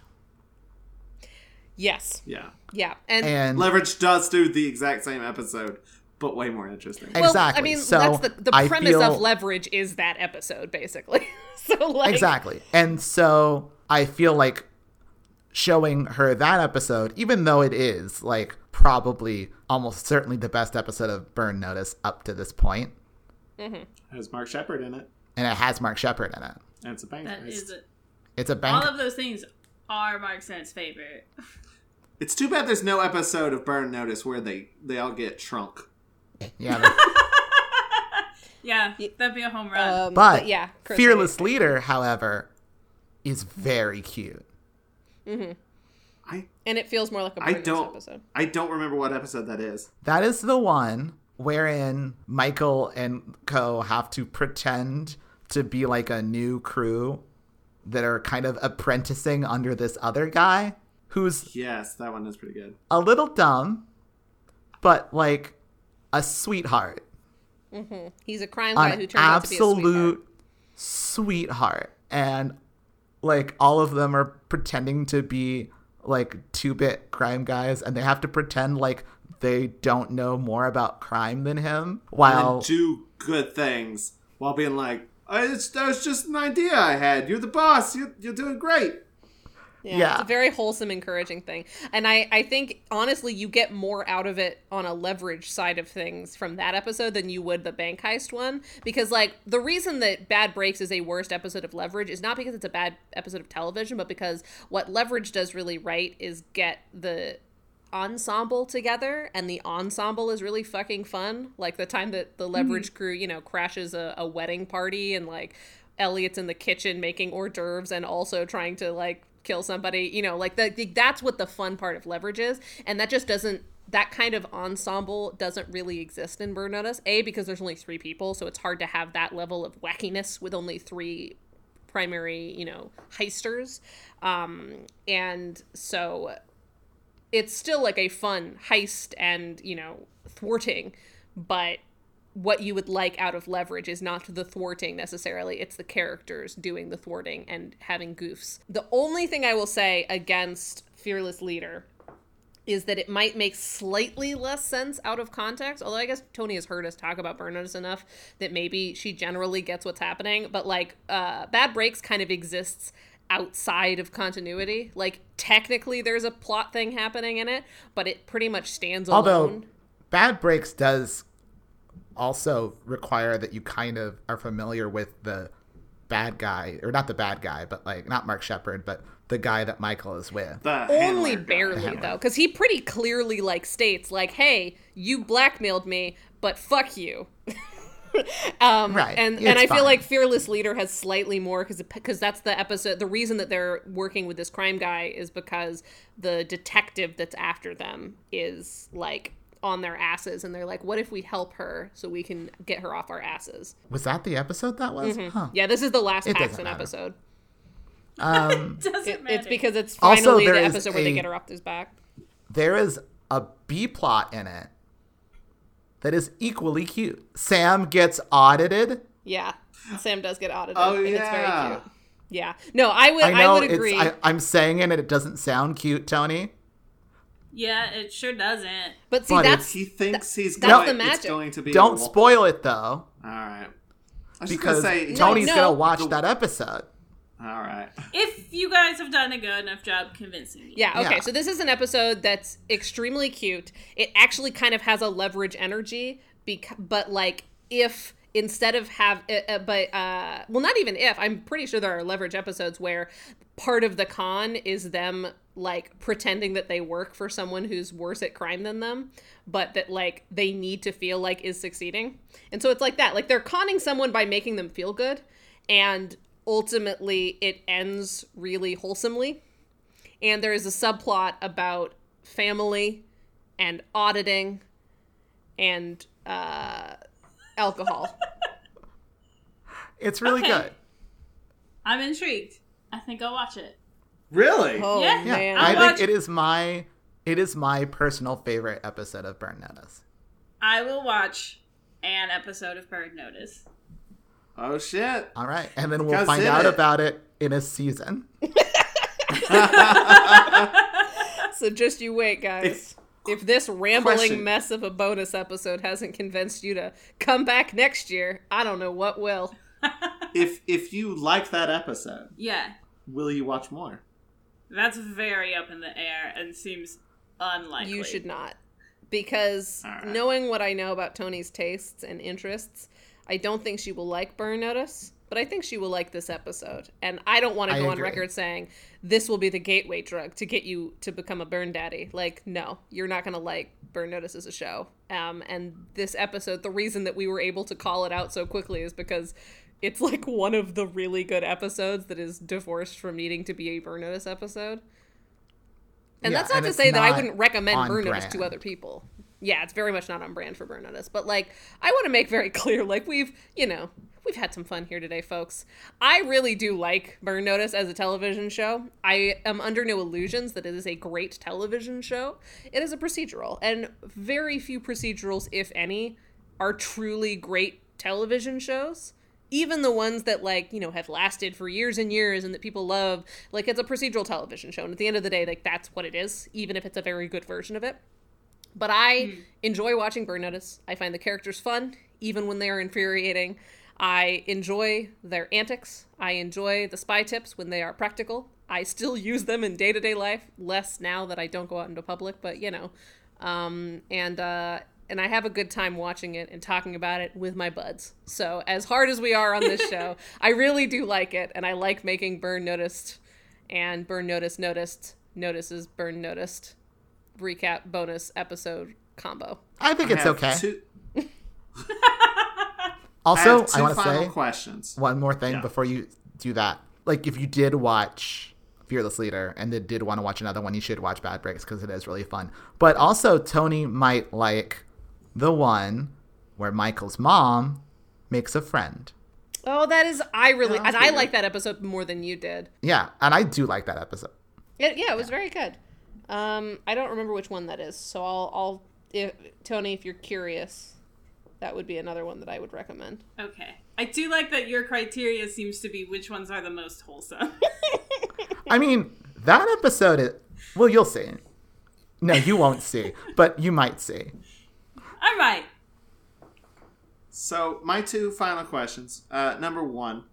[SPEAKER 3] Yes.
[SPEAKER 2] Yeah.
[SPEAKER 3] Yeah. And,
[SPEAKER 4] And
[SPEAKER 2] Leverage does do the exact same episode, but way more interesting.
[SPEAKER 3] Well,
[SPEAKER 4] exactly.
[SPEAKER 3] I mean,
[SPEAKER 4] So,
[SPEAKER 3] that's the, the
[SPEAKER 4] I
[SPEAKER 3] premise
[SPEAKER 4] feel-
[SPEAKER 3] of Leverage is that episode, basically. so, like,
[SPEAKER 4] exactly. And so I feel like showing her that episode, even though it is like probably almost certainly the best episode of Burn Notice up to this point,
[SPEAKER 2] Has Mark Sheppard in it,
[SPEAKER 4] and it has Mark Sheppard in it.
[SPEAKER 2] and it's a bank
[SPEAKER 1] That
[SPEAKER 2] heist.
[SPEAKER 1] is a,
[SPEAKER 4] It's a bank.
[SPEAKER 1] all of those things are Mark Sent's favorite.
[SPEAKER 2] It's too bad there's no episode of Burn Notice where they they all get trunk.
[SPEAKER 4] yeah,
[SPEAKER 1] Yeah, that'd be a home run.
[SPEAKER 3] Um,
[SPEAKER 4] but,
[SPEAKER 3] yeah, Chris,
[SPEAKER 4] Fearless Leader, however, is very cute. Mm-hmm.
[SPEAKER 2] I
[SPEAKER 3] and it feels more like a
[SPEAKER 2] I
[SPEAKER 3] Burn Notice
[SPEAKER 2] don't
[SPEAKER 3] episode.
[SPEAKER 2] I don't remember what episode that is.
[SPEAKER 4] That is the one wherein Michael and Co have to pretend to be like a new crew that are kind of apprenticing under this other guy who's
[SPEAKER 2] Yes, that one is pretty good.
[SPEAKER 4] a little dumb, but like a sweetheart. Mm-hmm.
[SPEAKER 3] He's a crime guy
[SPEAKER 4] An
[SPEAKER 3] who turns out to be a sweetheart.
[SPEAKER 4] absolute sweetheart. And like all of them are pretending to be like two bit crime guys and they have to pretend like they don't know more about crime than him while
[SPEAKER 2] and do good things while being like, I, it's, that was just an idea I had. You're the boss. You're, you're doing great.
[SPEAKER 3] Yeah,
[SPEAKER 4] Yeah.
[SPEAKER 3] It's a very wholesome, encouraging thing. And I, I think, honestly, you get more out of it on a leverage side of things from that episode than you would the bank heist one. Because, like, the reason that Bad Breaks is a worst episode of Leverage is not because it's a bad episode of television, but because what Leverage does really right is get the ensemble together and the ensemble is really fucking fun like the time that the mm-hmm. leverage crew you know crashes a, a wedding party and like eliot's in the kitchen making hors d'oeuvres and also trying to like kill somebody you know like the, the- that's what the fun part of leverage is. And that just doesn't that kind of ensemble doesn't really exist in burn notice a because there's only three people so it's hard to have that level of wackiness with only three primary you know heisters. Um and so it's still like a fun heist and you know thwarting but what you would like out of leverage is not the thwarting necessarily it's the characters doing the thwarting and having goofs the only thing i will say against fearless leader is that it might make slightly less sense out of context. Although I guess Tony has heard us talk about Burn Notice enough that maybe she generally gets what's happening. But like, uh, Bad Breaks kind of exists outside of continuity. Like, technically, there's a plot thing happening in it, but it pretty much stands alone.
[SPEAKER 4] although bad breaks does also require that you kind of are familiar with the bad guy or not the bad guy but like not mark sheppard but the guy that michael is with
[SPEAKER 2] The
[SPEAKER 3] Only
[SPEAKER 2] handler guy.
[SPEAKER 3] barely though, because he pretty clearly like states like, "Hey, you blackmailed me, but fuck you." um,
[SPEAKER 4] Right.
[SPEAKER 3] And
[SPEAKER 4] It's
[SPEAKER 3] and I feel like Fearless Leader has slightly more because because that's the episode. The reason that they're working with this crime guy is because the detective that's after them is like on their asses, and they're like, "What if we help her so we can get her off our asses?"
[SPEAKER 4] was that the episode that was
[SPEAKER 3] Mm-hmm.
[SPEAKER 4] huh
[SPEAKER 3] Yeah, this is the last
[SPEAKER 4] It
[SPEAKER 3] Paxton episode.
[SPEAKER 4] um
[SPEAKER 1] Doesn't
[SPEAKER 3] It-
[SPEAKER 1] matter.
[SPEAKER 3] it's because it's
[SPEAKER 4] Also,
[SPEAKER 3] finally
[SPEAKER 4] there
[SPEAKER 3] the
[SPEAKER 4] is
[SPEAKER 3] episode where they
[SPEAKER 4] a-
[SPEAKER 3] get her off his back.
[SPEAKER 4] there is a b plot in it that is equally cute sam gets audited
[SPEAKER 3] Yeah, Sam does get audited.
[SPEAKER 2] Oh,
[SPEAKER 3] and it's
[SPEAKER 2] yeah.
[SPEAKER 3] very cute. Yeah. No, I would.
[SPEAKER 4] i
[SPEAKER 3] I, would
[SPEAKER 4] it's
[SPEAKER 3] agree.
[SPEAKER 4] I, i'm saying it and it doesn't sound cute tony
[SPEAKER 1] yeah, it sure doesn't.
[SPEAKER 3] but see,
[SPEAKER 4] but
[SPEAKER 3] that's
[SPEAKER 2] He thinks he's
[SPEAKER 3] that's
[SPEAKER 2] going,
[SPEAKER 3] the
[SPEAKER 2] it's
[SPEAKER 3] magic.
[SPEAKER 2] going to be.
[SPEAKER 4] don't
[SPEAKER 2] a
[SPEAKER 4] spoil it though
[SPEAKER 2] All right. I was
[SPEAKER 4] because
[SPEAKER 2] just gonna say,
[SPEAKER 4] tony's
[SPEAKER 3] no.
[SPEAKER 4] gonna watch that episode
[SPEAKER 2] All right.
[SPEAKER 1] If you guys have done a good enough job convincing me.
[SPEAKER 3] yeah. Okay,
[SPEAKER 4] Yeah.
[SPEAKER 3] so this is an episode that's extremely cute. It actually kind of has a leverage energy, bec- but like if instead of have, uh, uh, but uh, well, not even if. I'm pretty sure there are leverage episodes where part of the con is them like pretending that they work for someone who's worse at crime than them but that like they need to feel like is succeeding and so it's like that like they're conning someone by making them feel good and ultimately it ends really wholesomely and there is a subplot about family and auditing and uh alcohol
[SPEAKER 4] it's really
[SPEAKER 1] Okay.
[SPEAKER 4] good
[SPEAKER 1] I'm intrigued. I think I'll watch it.
[SPEAKER 2] Really?
[SPEAKER 3] oh
[SPEAKER 1] Yeah.
[SPEAKER 4] Yeah,
[SPEAKER 3] man
[SPEAKER 4] I
[SPEAKER 1] I'll
[SPEAKER 4] think
[SPEAKER 1] watch-
[SPEAKER 4] it is my it is my personal favorite episode of Burn Notice.
[SPEAKER 1] I will watch an episode of Bird Notice.
[SPEAKER 2] Oh shit.
[SPEAKER 4] All right, and then we'll find out
[SPEAKER 2] it-
[SPEAKER 4] about it in a season.
[SPEAKER 3] so just you wait guys
[SPEAKER 2] If-
[SPEAKER 3] if this rambling
[SPEAKER 2] Question.
[SPEAKER 3] mess of a bonus episode hasn't convinced you to come back next year i don't know what will
[SPEAKER 2] If if you like that episode,
[SPEAKER 1] Yeah,
[SPEAKER 2] will you watch more?
[SPEAKER 1] that's very up in the air and seems unlikely.
[SPEAKER 3] You should not. Because
[SPEAKER 2] Alright.
[SPEAKER 3] knowing what I know about Tony's tastes and interests, I don't think she will like Burn Notice, but I think she will like this episode. And I don't want to go on record saying this will be the gateway drug to get you to become a burn daddy. Like, no, you're not going to like Burn Notice as a show. Um, and this episode, the reason that we were able to call it out so quickly is because it's like one of the really good episodes that is divorced from needing to be a Burn Notice episode. And
[SPEAKER 4] Yeah,
[SPEAKER 3] that's not
[SPEAKER 4] and
[SPEAKER 3] to say that I wouldn't recommend Burn Notice to other people. Yeah, it's very much not on brand for Burn Notice. But like, I want to make very clear, like we've, you know, we've had some fun here today, folks. I really do like Burn Notice as a television show. I am under no illusions that it is a great television show. It is a procedural, and very few procedurals, if any, are truly great television shows even the ones that like you know have lasted for years and years and that people love like it's a procedural television show and at the end of the day like that's what it is even if it's a very good version of it but i enjoy watching burn notice i find the characters fun even when they are infuriating. I enjoy their antics. I enjoy the spy tips when they are practical. I still use them in day-to-day life less now that i don't go out into public but you know. Um, and uh, and I have a good time watching it and talking about it with my buds. So as hard as we are on this show, I really do like it, and I like making Burn noticed, and Burn Notice noticed notices Burn noticed recap bonus episode combo.
[SPEAKER 4] I think
[SPEAKER 2] I
[SPEAKER 4] it's okay.
[SPEAKER 2] Two,
[SPEAKER 4] also,
[SPEAKER 2] have two
[SPEAKER 4] I, want to say
[SPEAKER 2] questions.
[SPEAKER 4] one more thing
[SPEAKER 2] Yeah.
[SPEAKER 4] before you do that. Like, if you did watch Fearless Leader and then did want to watch another one, you should watch Bad Breaks because it is really fun. But also, Tony might like the one where Michael's mom makes a friend.
[SPEAKER 3] Oh, that is I really
[SPEAKER 2] Yeah,
[SPEAKER 3] and
[SPEAKER 2] that's
[SPEAKER 3] I like that episode more than you did.
[SPEAKER 4] Yeah, and I do like that episode.
[SPEAKER 3] It, yeah, it was very good. Um, I don't remember which one that is, so I'll I'll if, Tony, if you're curious, that would be another one that I would recommend.
[SPEAKER 1] Okay. I do like that your criteria seems to be which ones are the most wholesome.
[SPEAKER 4] I mean, that episode is. Well, you'll see. No, you won't see, but you might see.
[SPEAKER 1] All right.
[SPEAKER 2] So, my two final questions. Uh, number one,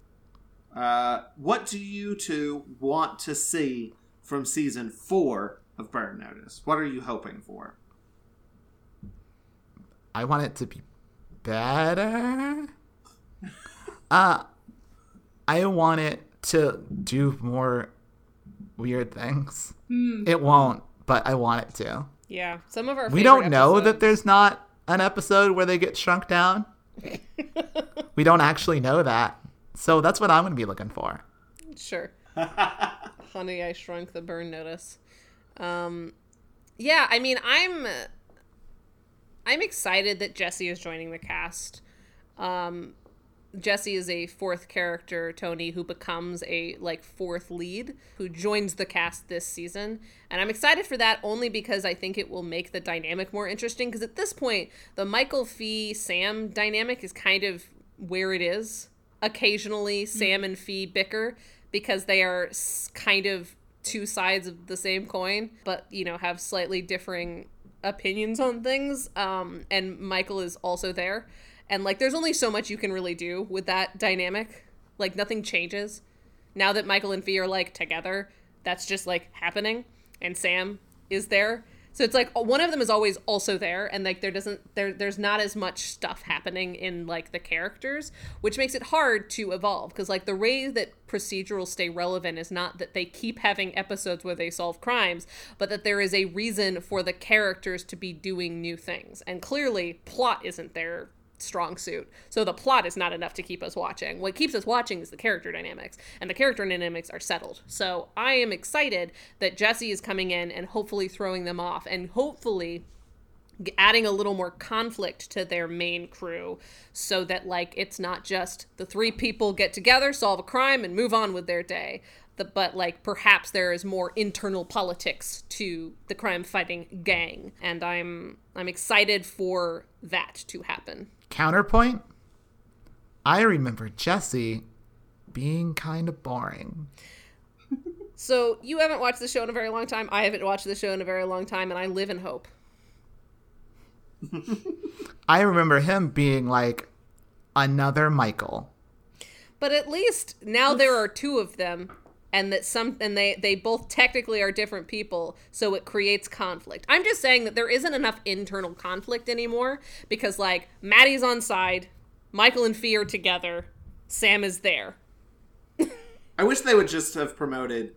[SPEAKER 2] uh, what do you two want to see from season four of Burn Notice? What are you hoping for?
[SPEAKER 4] I want it to be better. Uh I want it to do more weird things. It won't, but I want it to.
[SPEAKER 3] Yeah, some of our
[SPEAKER 4] We don't know that there's not an episode where they get shrunk down. we don't actually know that. So that's what I'm going to be looking for.
[SPEAKER 3] Sure. Honey, I Shrunk the Burn Notice. Um, yeah, I mean, I'm I'm excited that Jesse is joining the cast. Um, Jesse is a fourth character, Tony, who becomes a like fourth lead who joins the cast this season. And I'm excited for that only because I think it will make the dynamic more interesting. Because at this point, the Michael Fi Sam dynamic is kind of where it is. Occasionally, Sam and Fi bicker because they are kind of two sides of the same coin, but you know, have slightly differing opinions on things. Um, and Michael is also there. And like, there's only so much you can really do with that dynamic. Like, nothing changes. Now that Michael and Fi are like together, that's just like happening. And Sam is there. So it's like one of them is always also there, and like there doesn't there there's not as much stuff happening in like the characters, which makes it hard to evolve because like the way that procedurals stay relevant is not that they keep having episodes where they solve crimes, but that there is a reason for the characters to be doing new things, and clearly plot isn't their strong suit. So the plot is not enough to keep us watching. What keeps us watching is the character dynamics, and the character dynamics are settled. So I am excited that Jesse is coming in and hopefully throwing them off, and hopefully adding a little more conflict to their main crew so that like it's not just the three people get together solve a crime and move on with their day the, but like perhaps there is more internal politics to the crime fighting gang and i'm i'm excited for that to happen.
[SPEAKER 4] Counterpoint? I remember Jesse being kind of boring.
[SPEAKER 3] so you haven't watched the show in a very long time. I haven't watched the show in a very long time and i live in hope.
[SPEAKER 4] I remember him being like another Michael.
[SPEAKER 3] But at least now there are two of them and that some and they they both technically are different people, so it creates conflict. I'm just saying that there isn't enough internal conflict anymore because like Maddie's on side Michael and Fi are together. Sam is there.
[SPEAKER 2] I wish they would just have promoted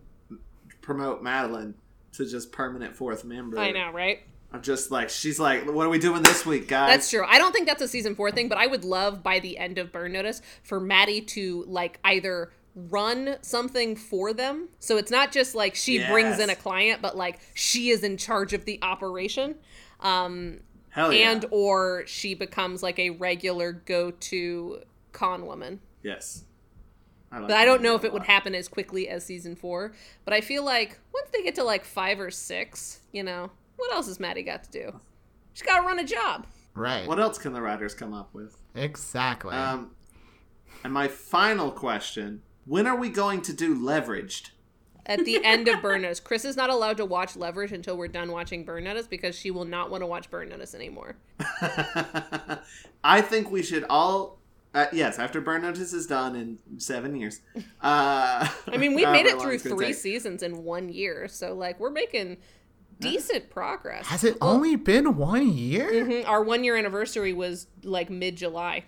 [SPEAKER 2] promote Madeline to just permanent fourth member.
[SPEAKER 3] I know, right?
[SPEAKER 2] I'm just like she's like, what are we doing this week, guys?
[SPEAKER 3] That's true. I don't think that's a season four thing, but I would love by the end of Burn Notice for Maddie to like either run something for them. So it's not just like she brings in a client, but like she is in charge of the operation. Um
[SPEAKER 2] Hell yeah.
[SPEAKER 3] and or she becomes like a regular go-to con woman.
[SPEAKER 2] yes. I like
[SPEAKER 3] But I don't know if it would happen as quickly as season four. But I feel like once they get to like five or six, you know, what else has Maddie got to do? She's got to run a job.
[SPEAKER 4] Right.
[SPEAKER 2] What else can the writers come up with?
[SPEAKER 4] Exactly.
[SPEAKER 2] Um, and my final question: When are we going to do leveraged?
[SPEAKER 3] At the end of Burn Notice, Chris is not allowed to watch Leverage until we're done watching Burn Notice because she will not want to watch Burn Notice anymore.
[SPEAKER 2] I think we should all. Uh, yes, after Burn Notice is done in seven years. Uh,
[SPEAKER 3] I mean, we made it through three
[SPEAKER 2] take.
[SPEAKER 3] seasons in one year, so like we're making decent progress.
[SPEAKER 4] Has it only been one year?
[SPEAKER 3] Mhm, Our one year anniversary was like mid July.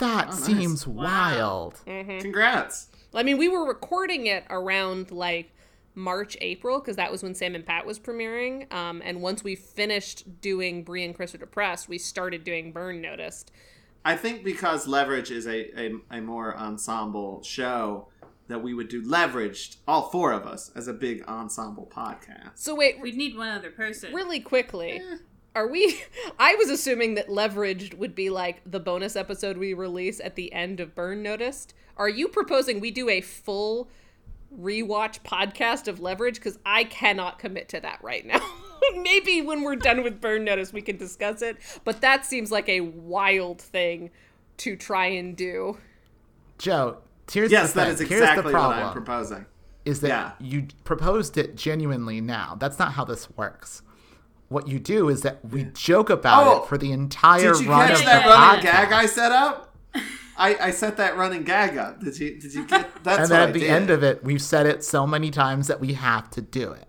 [SPEAKER 4] That
[SPEAKER 2] Oh, nice.
[SPEAKER 4] seems wild.
[SPEAKER 2] Congrats.
[SPEAKER 3] I mean, we were recording it around like March, April, because that was when Sam and Pat was premiering. Um, and once we finished doing Brie and Chris are depressed, we started doing Burn Noticed.
[SPEAKER 2] I think because Leverage is a, a, a more ensemble show, that we would do Leveraged, all four of us, as a big ensemble podcast.
[SPEAKER 3] So wait,
[SPEAKER 1] We'd need one other person.
[SPEAKER 3] really quickly, are we? I was assuming that Leveraged would be like the bonus episode we release at the end of Burn Noticed. Are you proposing we do a full rewatch podcast of Leverage? Because I cannot commit to that right now. Maybe when we're done with Burn Notice, we can discuss it. But that seems like a wild thing to try and do.
[SPEAKER 4] Joe, here's
[SPEAKER 2] Yes,
[SPEAKER 4] the
[SPEAKER 2] that
[SPEAKER 4] thing.
[SPEAKER 2] is
[SPEAKER 4] here's
[SPEAKER 2] exactly
[SPEAKER 4] the
[SPEAKER 2] what. I'm proposing.
[SPEAKER 4] is that
[SPEAKER 2] Yeah.
[SPEAKER 4] you proposed it genuinely now. That's not how this works. What you do is that we joke about
[SPEAKER 2] Oh,
[SPEAKER 4] it for the entire
[SPEAKER 2] Did you
[SPEAKER 4] run
[SPEAKER 2] catch
[SPEAKER 4] of
[SPEAKER 2] that
[SPEAKER 4] the
[SPEAKER 2] running
[SPEAKER 4] podcast.
[SPEAKER 2] gag I set up? I, I set that running gag up. Did you did you get that's
[SPEAKER 4] and then at
[SPEAKER 2] I
[SPEAKER 4] the
[SPEAKER 2] did.
[SPEAKER 4] end of it, we've said it so many times that we have to do it.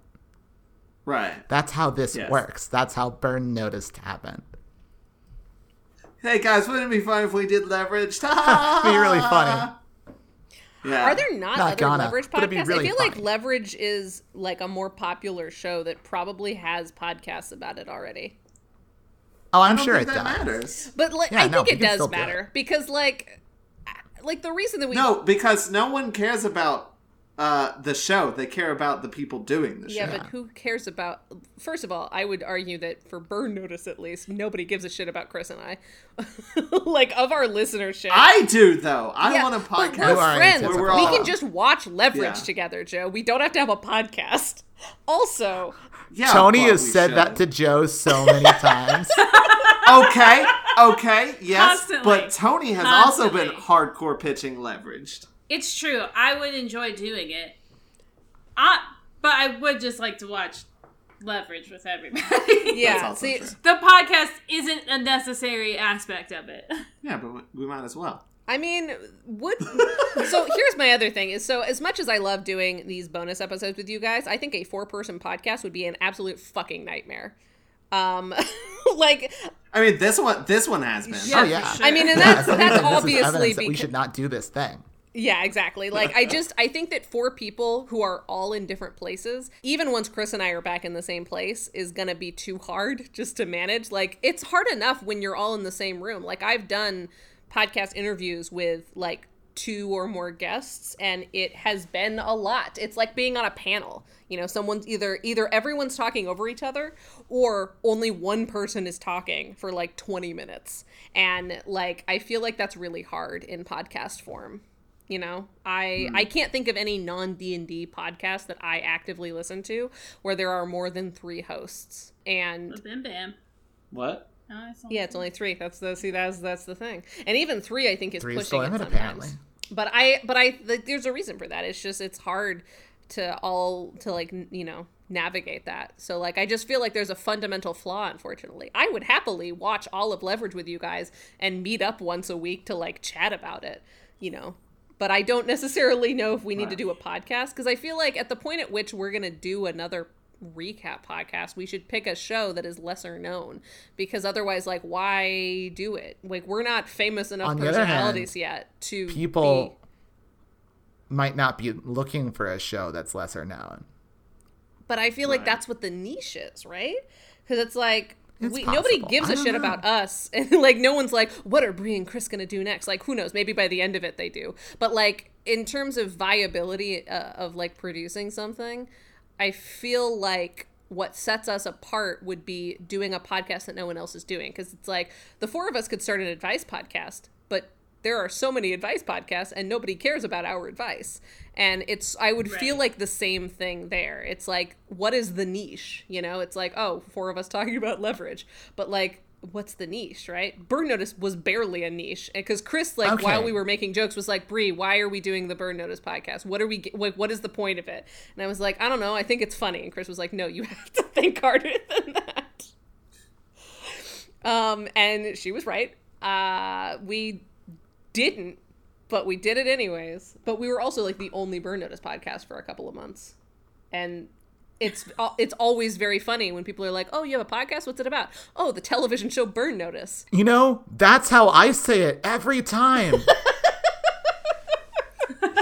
[SPEAKER 2] Right.
[SPEAKER 4] That's how this
[SPEAKER 2] Yes.
[SPEAKER 4] works. That's how Burn Noticed happened.
[SPEAKER 2] Hey guys, wouldn't it be fun if we did leverage?
[SPEAKER 4] It'd be really funny.
[SPEAKER 2] Yeah.
[SPEAKER 3] Are there not,
[SPEAKER 4] Not
[SPEAKER 3] other
[SPEAKER 4] gonna,
[SPEAKER 3] leverage
[SPEAKER 4] but it'd be
[SPEAKER 3] podcasts?
[SPEAKER 4] really
[SPEAKER 3] I feel like leverage is like a more popular show that probably has podcasts about it already.
[SPEAKER 4] Oh,
[SPEAKER 2] I
[SPEAKER 4] I'm
[SPEAKER 2] don't
[SPEAKER 4] sure
[SPEAKER 2] think
[SPEAKER 4] it
[SPEAKER 2] that
[SPEAKER 4] does.
[SPEAKER 2] matters.
[SPEAKER 3] But like,
[SPEAKER 4] Yeah,
[SPEAKER 3] I
[SPEAKER 4] no,
[SPEAKER 3] think
[SPEAKER 4] we
[SPEAKER 3] it does
[SPEAKER 4] still do
[SPEAKER 3] matter because like, like the reason that we
[SPEAKER 2] No, because no one cares about uh, the show. They care about the people doing the
[SPEAKER 3] yeah,
[SPEAKER 2] show.
[SPEAKER 3] Yeah, but who cares about? First of all, I would argue that for Burn Notice at least, nobody gives a shit about Chris and I. like of our listenership.
[SPEAKER 2] I do though. I
[SPEAKER 3] Yeah,
[SPEAKER 2] want a podcast.
[SPEAKER 4] You
[SPEAKER 3] We're
[SPEAKER 4] are
[SPEAKER 3] friends.
[SPEAKER 4] atypical.
[SPEAKER 2] We're
[SPEAKER 3] we
[SPEAKER 2] all-
[SPEAKER 3] can just watch Leverage
[SPEAKER 2] Yeah.
[SPEAKER 3] together, Joe. We don't have to have a podcast. Also,
[SPEAKER 2] yeah,
[SPEAKER 4] Tony
[SPEAKER 2] but
[SPEAKER 4] has said
[SPEAKER 2] should.
[SPEAKER 4] that to Joe so many times.
[SPEAKER 2] Okay, okay, yes,
[SPEAKER 1] Constantly.
[SPEAKER 2] but Tony has also been hardcore pitching leveraged.
[SPEAKER 1] It's true. I would enjoy doing it. I, but I would just like to watch Leverage with everybody.
[SPEAKER 3] yeah.
[SPEAKER 2] also
[SPEAKER 3] See,
[SPEAKER 2] true.
[SPEAKER 1] the podcast isn't a necessary aspect of it.
[SPEAKER 2] Yeah, but we- we might as well.
[SPEAKER 3] I mean, would so here's my other thing is so as much as I love doing these bonus episodes with you guys, I think a four person podcast would be an absolute fucking nightmare. Um like
[SPEAKER 2] I mean, this one, this one has been.
[SPEAKER 3] Yeah,
[SPEAKER 4] oh yeah.
[SPEAKER 1] sure.
[SPEAKER 3] I mean and
[SPEAKER 4] Yeah,
[SPEAKER 3] that's that's obviously
[SPEAKER 4] evidence that we should not do this thing.
[SPEAKER 3] Yeah, exactly. Like I just I think that four people who are all in different places, even once Chris and I are back in the same place, is gonna be too hard just to manage. Like it's hard enough when you're all in the same room. Like I've done podcast interviews with like two or more guests and it has been a lot. It's like being on a panel. You know, someone's either either everyone's talking over each other or only one person is talking for like 20 minutes. And like I feel like that's really hard in podcast form you know? I i can't think of any non d&d podcast that i actively listen to where there are more than three hosts. And
[SPEAKER 1] Bim bam.
[SPEAKER 2] What?
[SPEAKER 1] No, I saw
[SPEAKER 3] yeah it's only three. That's the see that's that's the thing. And even three i think is
[SPEAKER 4] Three is
[SPEAKER 3] pushing it
[SPEAKER 4] limit,
[SPEAKER 3] sometimes.
[SPEAKER 4] apparently.
[SPEAKER 3] but i but i th- there's a reason for that. It's just it's hard to all to like you know navigate that. So like i just feel like there's a fundamental flaw unfortunately. I would happily watch all of leverage with you guys and meet up once a week to like chat about it you know but I don't necessarily know if we need to do a podcast because I feel like at the point at which we're going to do another recap podcast, we should pick a show that is lesser known because otherwise, like, why do it? Like, we're not famous enough
[SPEAKER 4] On other hand,
[SPEAKER 3] personalities yet to
[SPEAKER 4] People
[SPEAKER 3] be-
[SPEAKER 4] might not be looking for a show that's lesser known.
[SPEAKER 3] But I feel like that's what the niche is, right? Because it's like we, nobody gives a shit
[SPEAKER 4] know.
[SPEAKER 3] about us, and like no one's like, "What are Brie and Chris gonna do next?" Like, who knows? Maybe by the end of it they do. But like in terms of viability uh, of like producing something, I feel like what sets us apart would be doing a podcast that no one else is doing. Because it's like the four of us could start an advice podcast, there are so many advice podcasts and nobody cares about our advice. And it's i would feel like the same thing there. It's like what is the niche? You know it's like oh four of us talking about leverage but like what's the niche right? Burn notice was barely a niche because chris like
[SPEAKER 4] Okay.
[SPEAKER 3] while we were making jokes was like brie why are we doing the burn notice podcast? What are we ge- like what is the point of it? And i was like i don't know i think it's funny. And chris was like no you have to think harder than that. Um and she was right. Uh we didn't, but we did it anyways. But we were also like the only Burn Notice podcast for a couple of months, and it's it's always very funny when people are like, "Oh, you have a podcast? What's it about?" Oh, the television show Burn Notice.
[SPEAKER 4] You know, that's how I say it every time.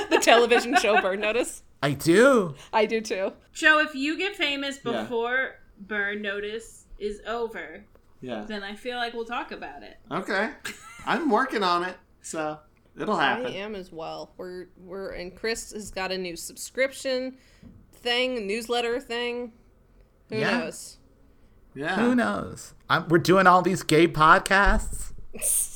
[SPEAKER 3] The television show Burn Notice.
[SPEAKER 4] I do.
[SPEAKER 3] I do too.
[SPEAKER 1] Joe, if you get famous
[SPEAKER 2] Yeah.
[SPEAKER 1] before Burn Notice is over,
[SPEAKER 2] Yeah.
[SPEAKER 1] then I feel like we'll talk about it.
[SPEAKER 2] Okay. I'm working on it, so it'll happen.
[SPEAKER 3] I am as well. We're we're and Chris has got a new subscription thing, newsletter thing. Who
[SPEAKER 4] Yeah.
[SPEAKER 3] knows?
[SPEAKER 2] Yeah.
[SPEAKER 4] Who knows? I'm, we're doing all these gay podcasts.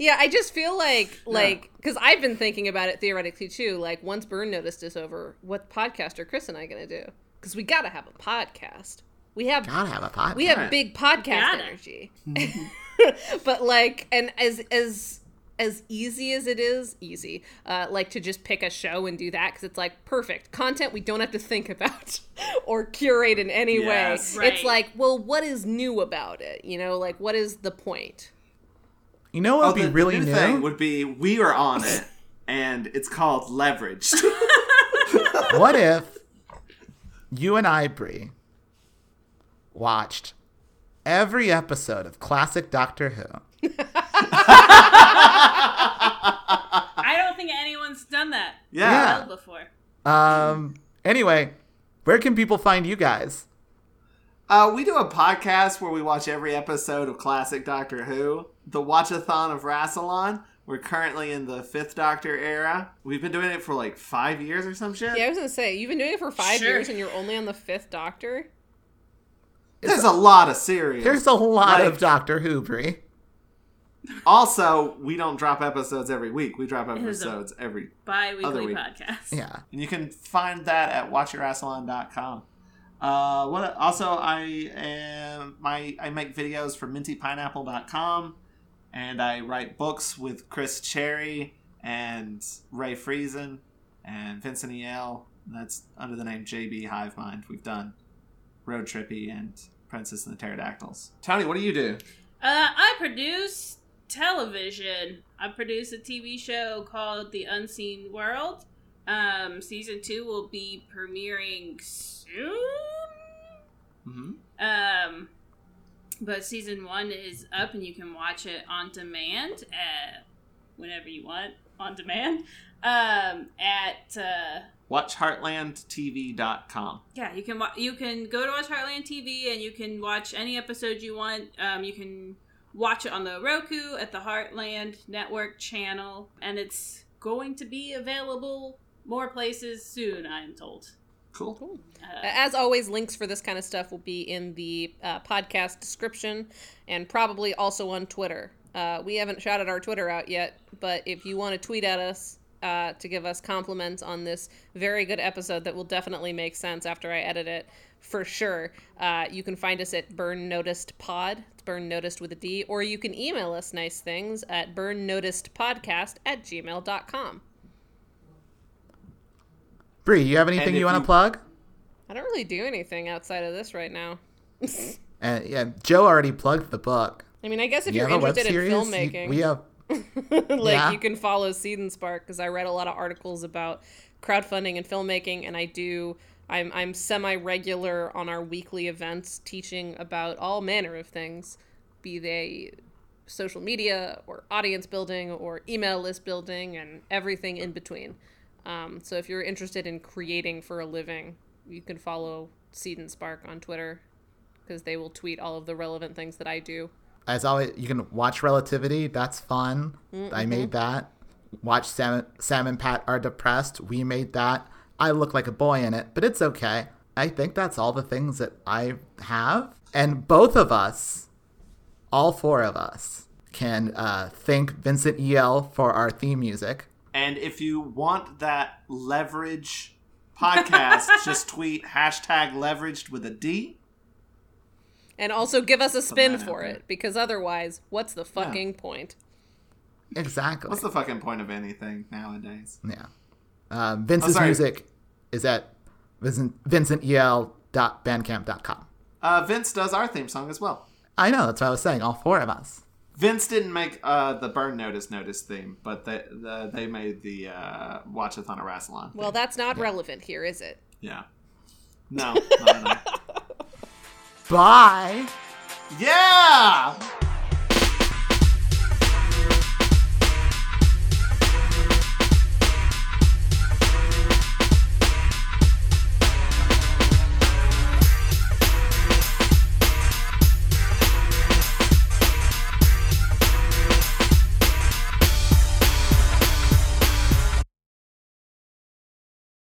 [SPEAKER 3] Yeah, I just feel like like because I've been thinking about it theoretically too. Like once Burn Notice is over, what podcast are Chris and I gonna do? Because we gotta have a podcast. We have
[SPEAKER 4] Gotta have a podcast.
[SPEAKER 3] we have big podcast
[SPEAKER 1] Gotta.
[SPEAKER 3] energy. Mm-hmm. but like, and as as as easy as it is, easy, uh, like to just pick a show and do that because it's like perfect content we don't have to think about or curate in any
[SPEAKER 2] Yes.
[SPEAKER 3] way. It's like, well, what is new about it? You know, like what is the point?
[SPEAKER 4] You know what
[SPEAKER 2] Oh,
[SPEAKER 4] would be
[SPEAKER 2] the, the
[SPEAKER 4] really
[SPEAKER 2] new
[SPEAKER 4] new?
[SPEAKER 2] thing would be we are on it, and it's called leveraged.
[SPEAKER 4] what if you and I, Brie, watched every episode of classic Doctor Who?
[SPEAKER 1] I don't think anyone's done that
[SPEAKER 2] yeah.
[SPEAKER 1] well before.
[SPEAKER 4] Um. Anyway, where can people find you guys?
[SPEAKER 2] Uh, we do a podcast where we watch every episode of classic Doctor Who, the Watchathon of Rassilon. We're currently in the fifth Doctor era. We've been doing it for like five years or some shit.
[SPEAKER 3] Yeah, I was gonna say you've been doing it for five
[SPEAKER 1] Sure.
[SPEAKER 3] years and you're only on the fifth Doctor.
[SPEAKER 2] There's a lot of series.
[SPEAKER 4] There's a lot
[SPEAKER 2] Like-
[SPEAKER 4] of Doctor Who, Brie.
[SPEAKER 2] Also, we don't drop episodes every week. We drop episodes every
[SPEAKER 1] Bi
[SPEAKER 2] Other
[SPEAKER 1] weekly
[SPEAKER 2] week.
[SPEAKER 1] podcast.
[SPEAKER 4] Yeah.
[SPEAKER 2] And you can find that at watchyourassalon.com. Uh, what also I am my I make videos for mintypineapple.com and I write books with Chris Cherry and Ray Friesen and Vincent E.L. That's under the name JB Hive Mind. We've done Road Trippy and Princess and the Pterodactyls. Tony, what do you do?
[SPEAKER 1] Uh, I produce television. I produce a TV show called The Unseen World. Um, season two will be premiering soon.
[SPEAKER 2] hmm
[SPEAKER 1] Um, but season one is up, and you can watch it on demand uh, whenever you want on demand. Um, at uh,
[SPEAKER 2] WatchHeartlandTV.com.
[SPEAKER 1] yeah, you can wa- you can go to Watch Heartland TV, and you can watch any episode you want. Um, you can watch it on the Roku at the Heartland Network channel, and it's going to be available more places soon. I am told.
[SPEAKER 2] Cool.
[SPEAKER 1] Uh,
[SPEAKER 3] As always, links for this kind of stuff will be in the uh, podcast description and probably also on Twitter. Uh, we haven't shouted our Twitter out yet, but if you want to tweet at us uh, to give us compliments on this very good episode that will definitely make sense after I edit it, for sure, uh, you can find us at Burn Noticed Pod. It's Burn Noticed with a D, or you can email us nice things at burnnoticedpodcast at gmail.com.
[SPEAKER 4] Brie, you have anything
[SPEAKER 2] And
[SPEAKER 4] you want to
[SPEAKER 2] you-
[SPEAKER 4] plug?
[SPEAKER 3] I don't really do anything outside of this right now.
[SPEAKER 4] And yeah, Joe already plugged the book.
[SPEAKER 3] I mean, I guess if
[SPEAKER 4] you
[SPEAKER 3] you're
[SPEAKER 4] have a web
[SPEAKER 3] interested in
[SPEAKER 4] series? You-
[SPEAKER 3] filmmaking,
[SPEAKER 4] we have
[SPEAKER 3] like
[SPEAKER 4] Yeah.
[SPEAKER 3] you can follow Seed and Spark because I read a lot of articles about crowdfunding and filmmaking, and I do I'm I'm semi regular on our weekly events, teaching about all manner of things, be they social media or audience building or email list building and everything in between. Um, so if you're interested in creating for a living, you can follow Seed and Spark on Twitter because they will tweet all of the relevant things that I do.
[SPEAKER 4] As always, you can watch Relativity. That's fun. I made that. Watch Sam, Sam and Pat are depressed. We made that. I look like a boy in it, but it's okay. I think that's all the things that I have. And both of us, all four of us, can uh, thank Vincent EL for our theme music.
[SPEAKER 2] And if you want that leverage podcast, just tweet hashtag leveraged with a D.
[SPEAKER 3] And also give us a spin for
[SPEAKER 2] there.
[SPEAKER 3] it because otherwise, what's the fucking point?
[SPEAKER 4] Exactly.
[SPEAKER 2] What's the fucking point of anything nowadays?
[SPEAKER 4] Yeah. Um, Vince's
[SPEAKER 2] sorry.
[SPEAKER 4] music is at Vincent, vincentel.bandcamp.com.
[SPEAKER 2] Uh, Vince does our theme song as well.
[SPEAKER 4] I know, that's what I was saying. All four of us.
[SPEAKER 2] Vince didn't make uh, the Burn Notice Notice theme, but they the, they made the uh, Watchathon or Rassilon.
[SPEAKER 3] Well, that's not relevant here, is it?
[SPEAKER 2] yeah. No, not at all.
[SPEAKER 4] Bye.
[SPEAKER 2] Yeah!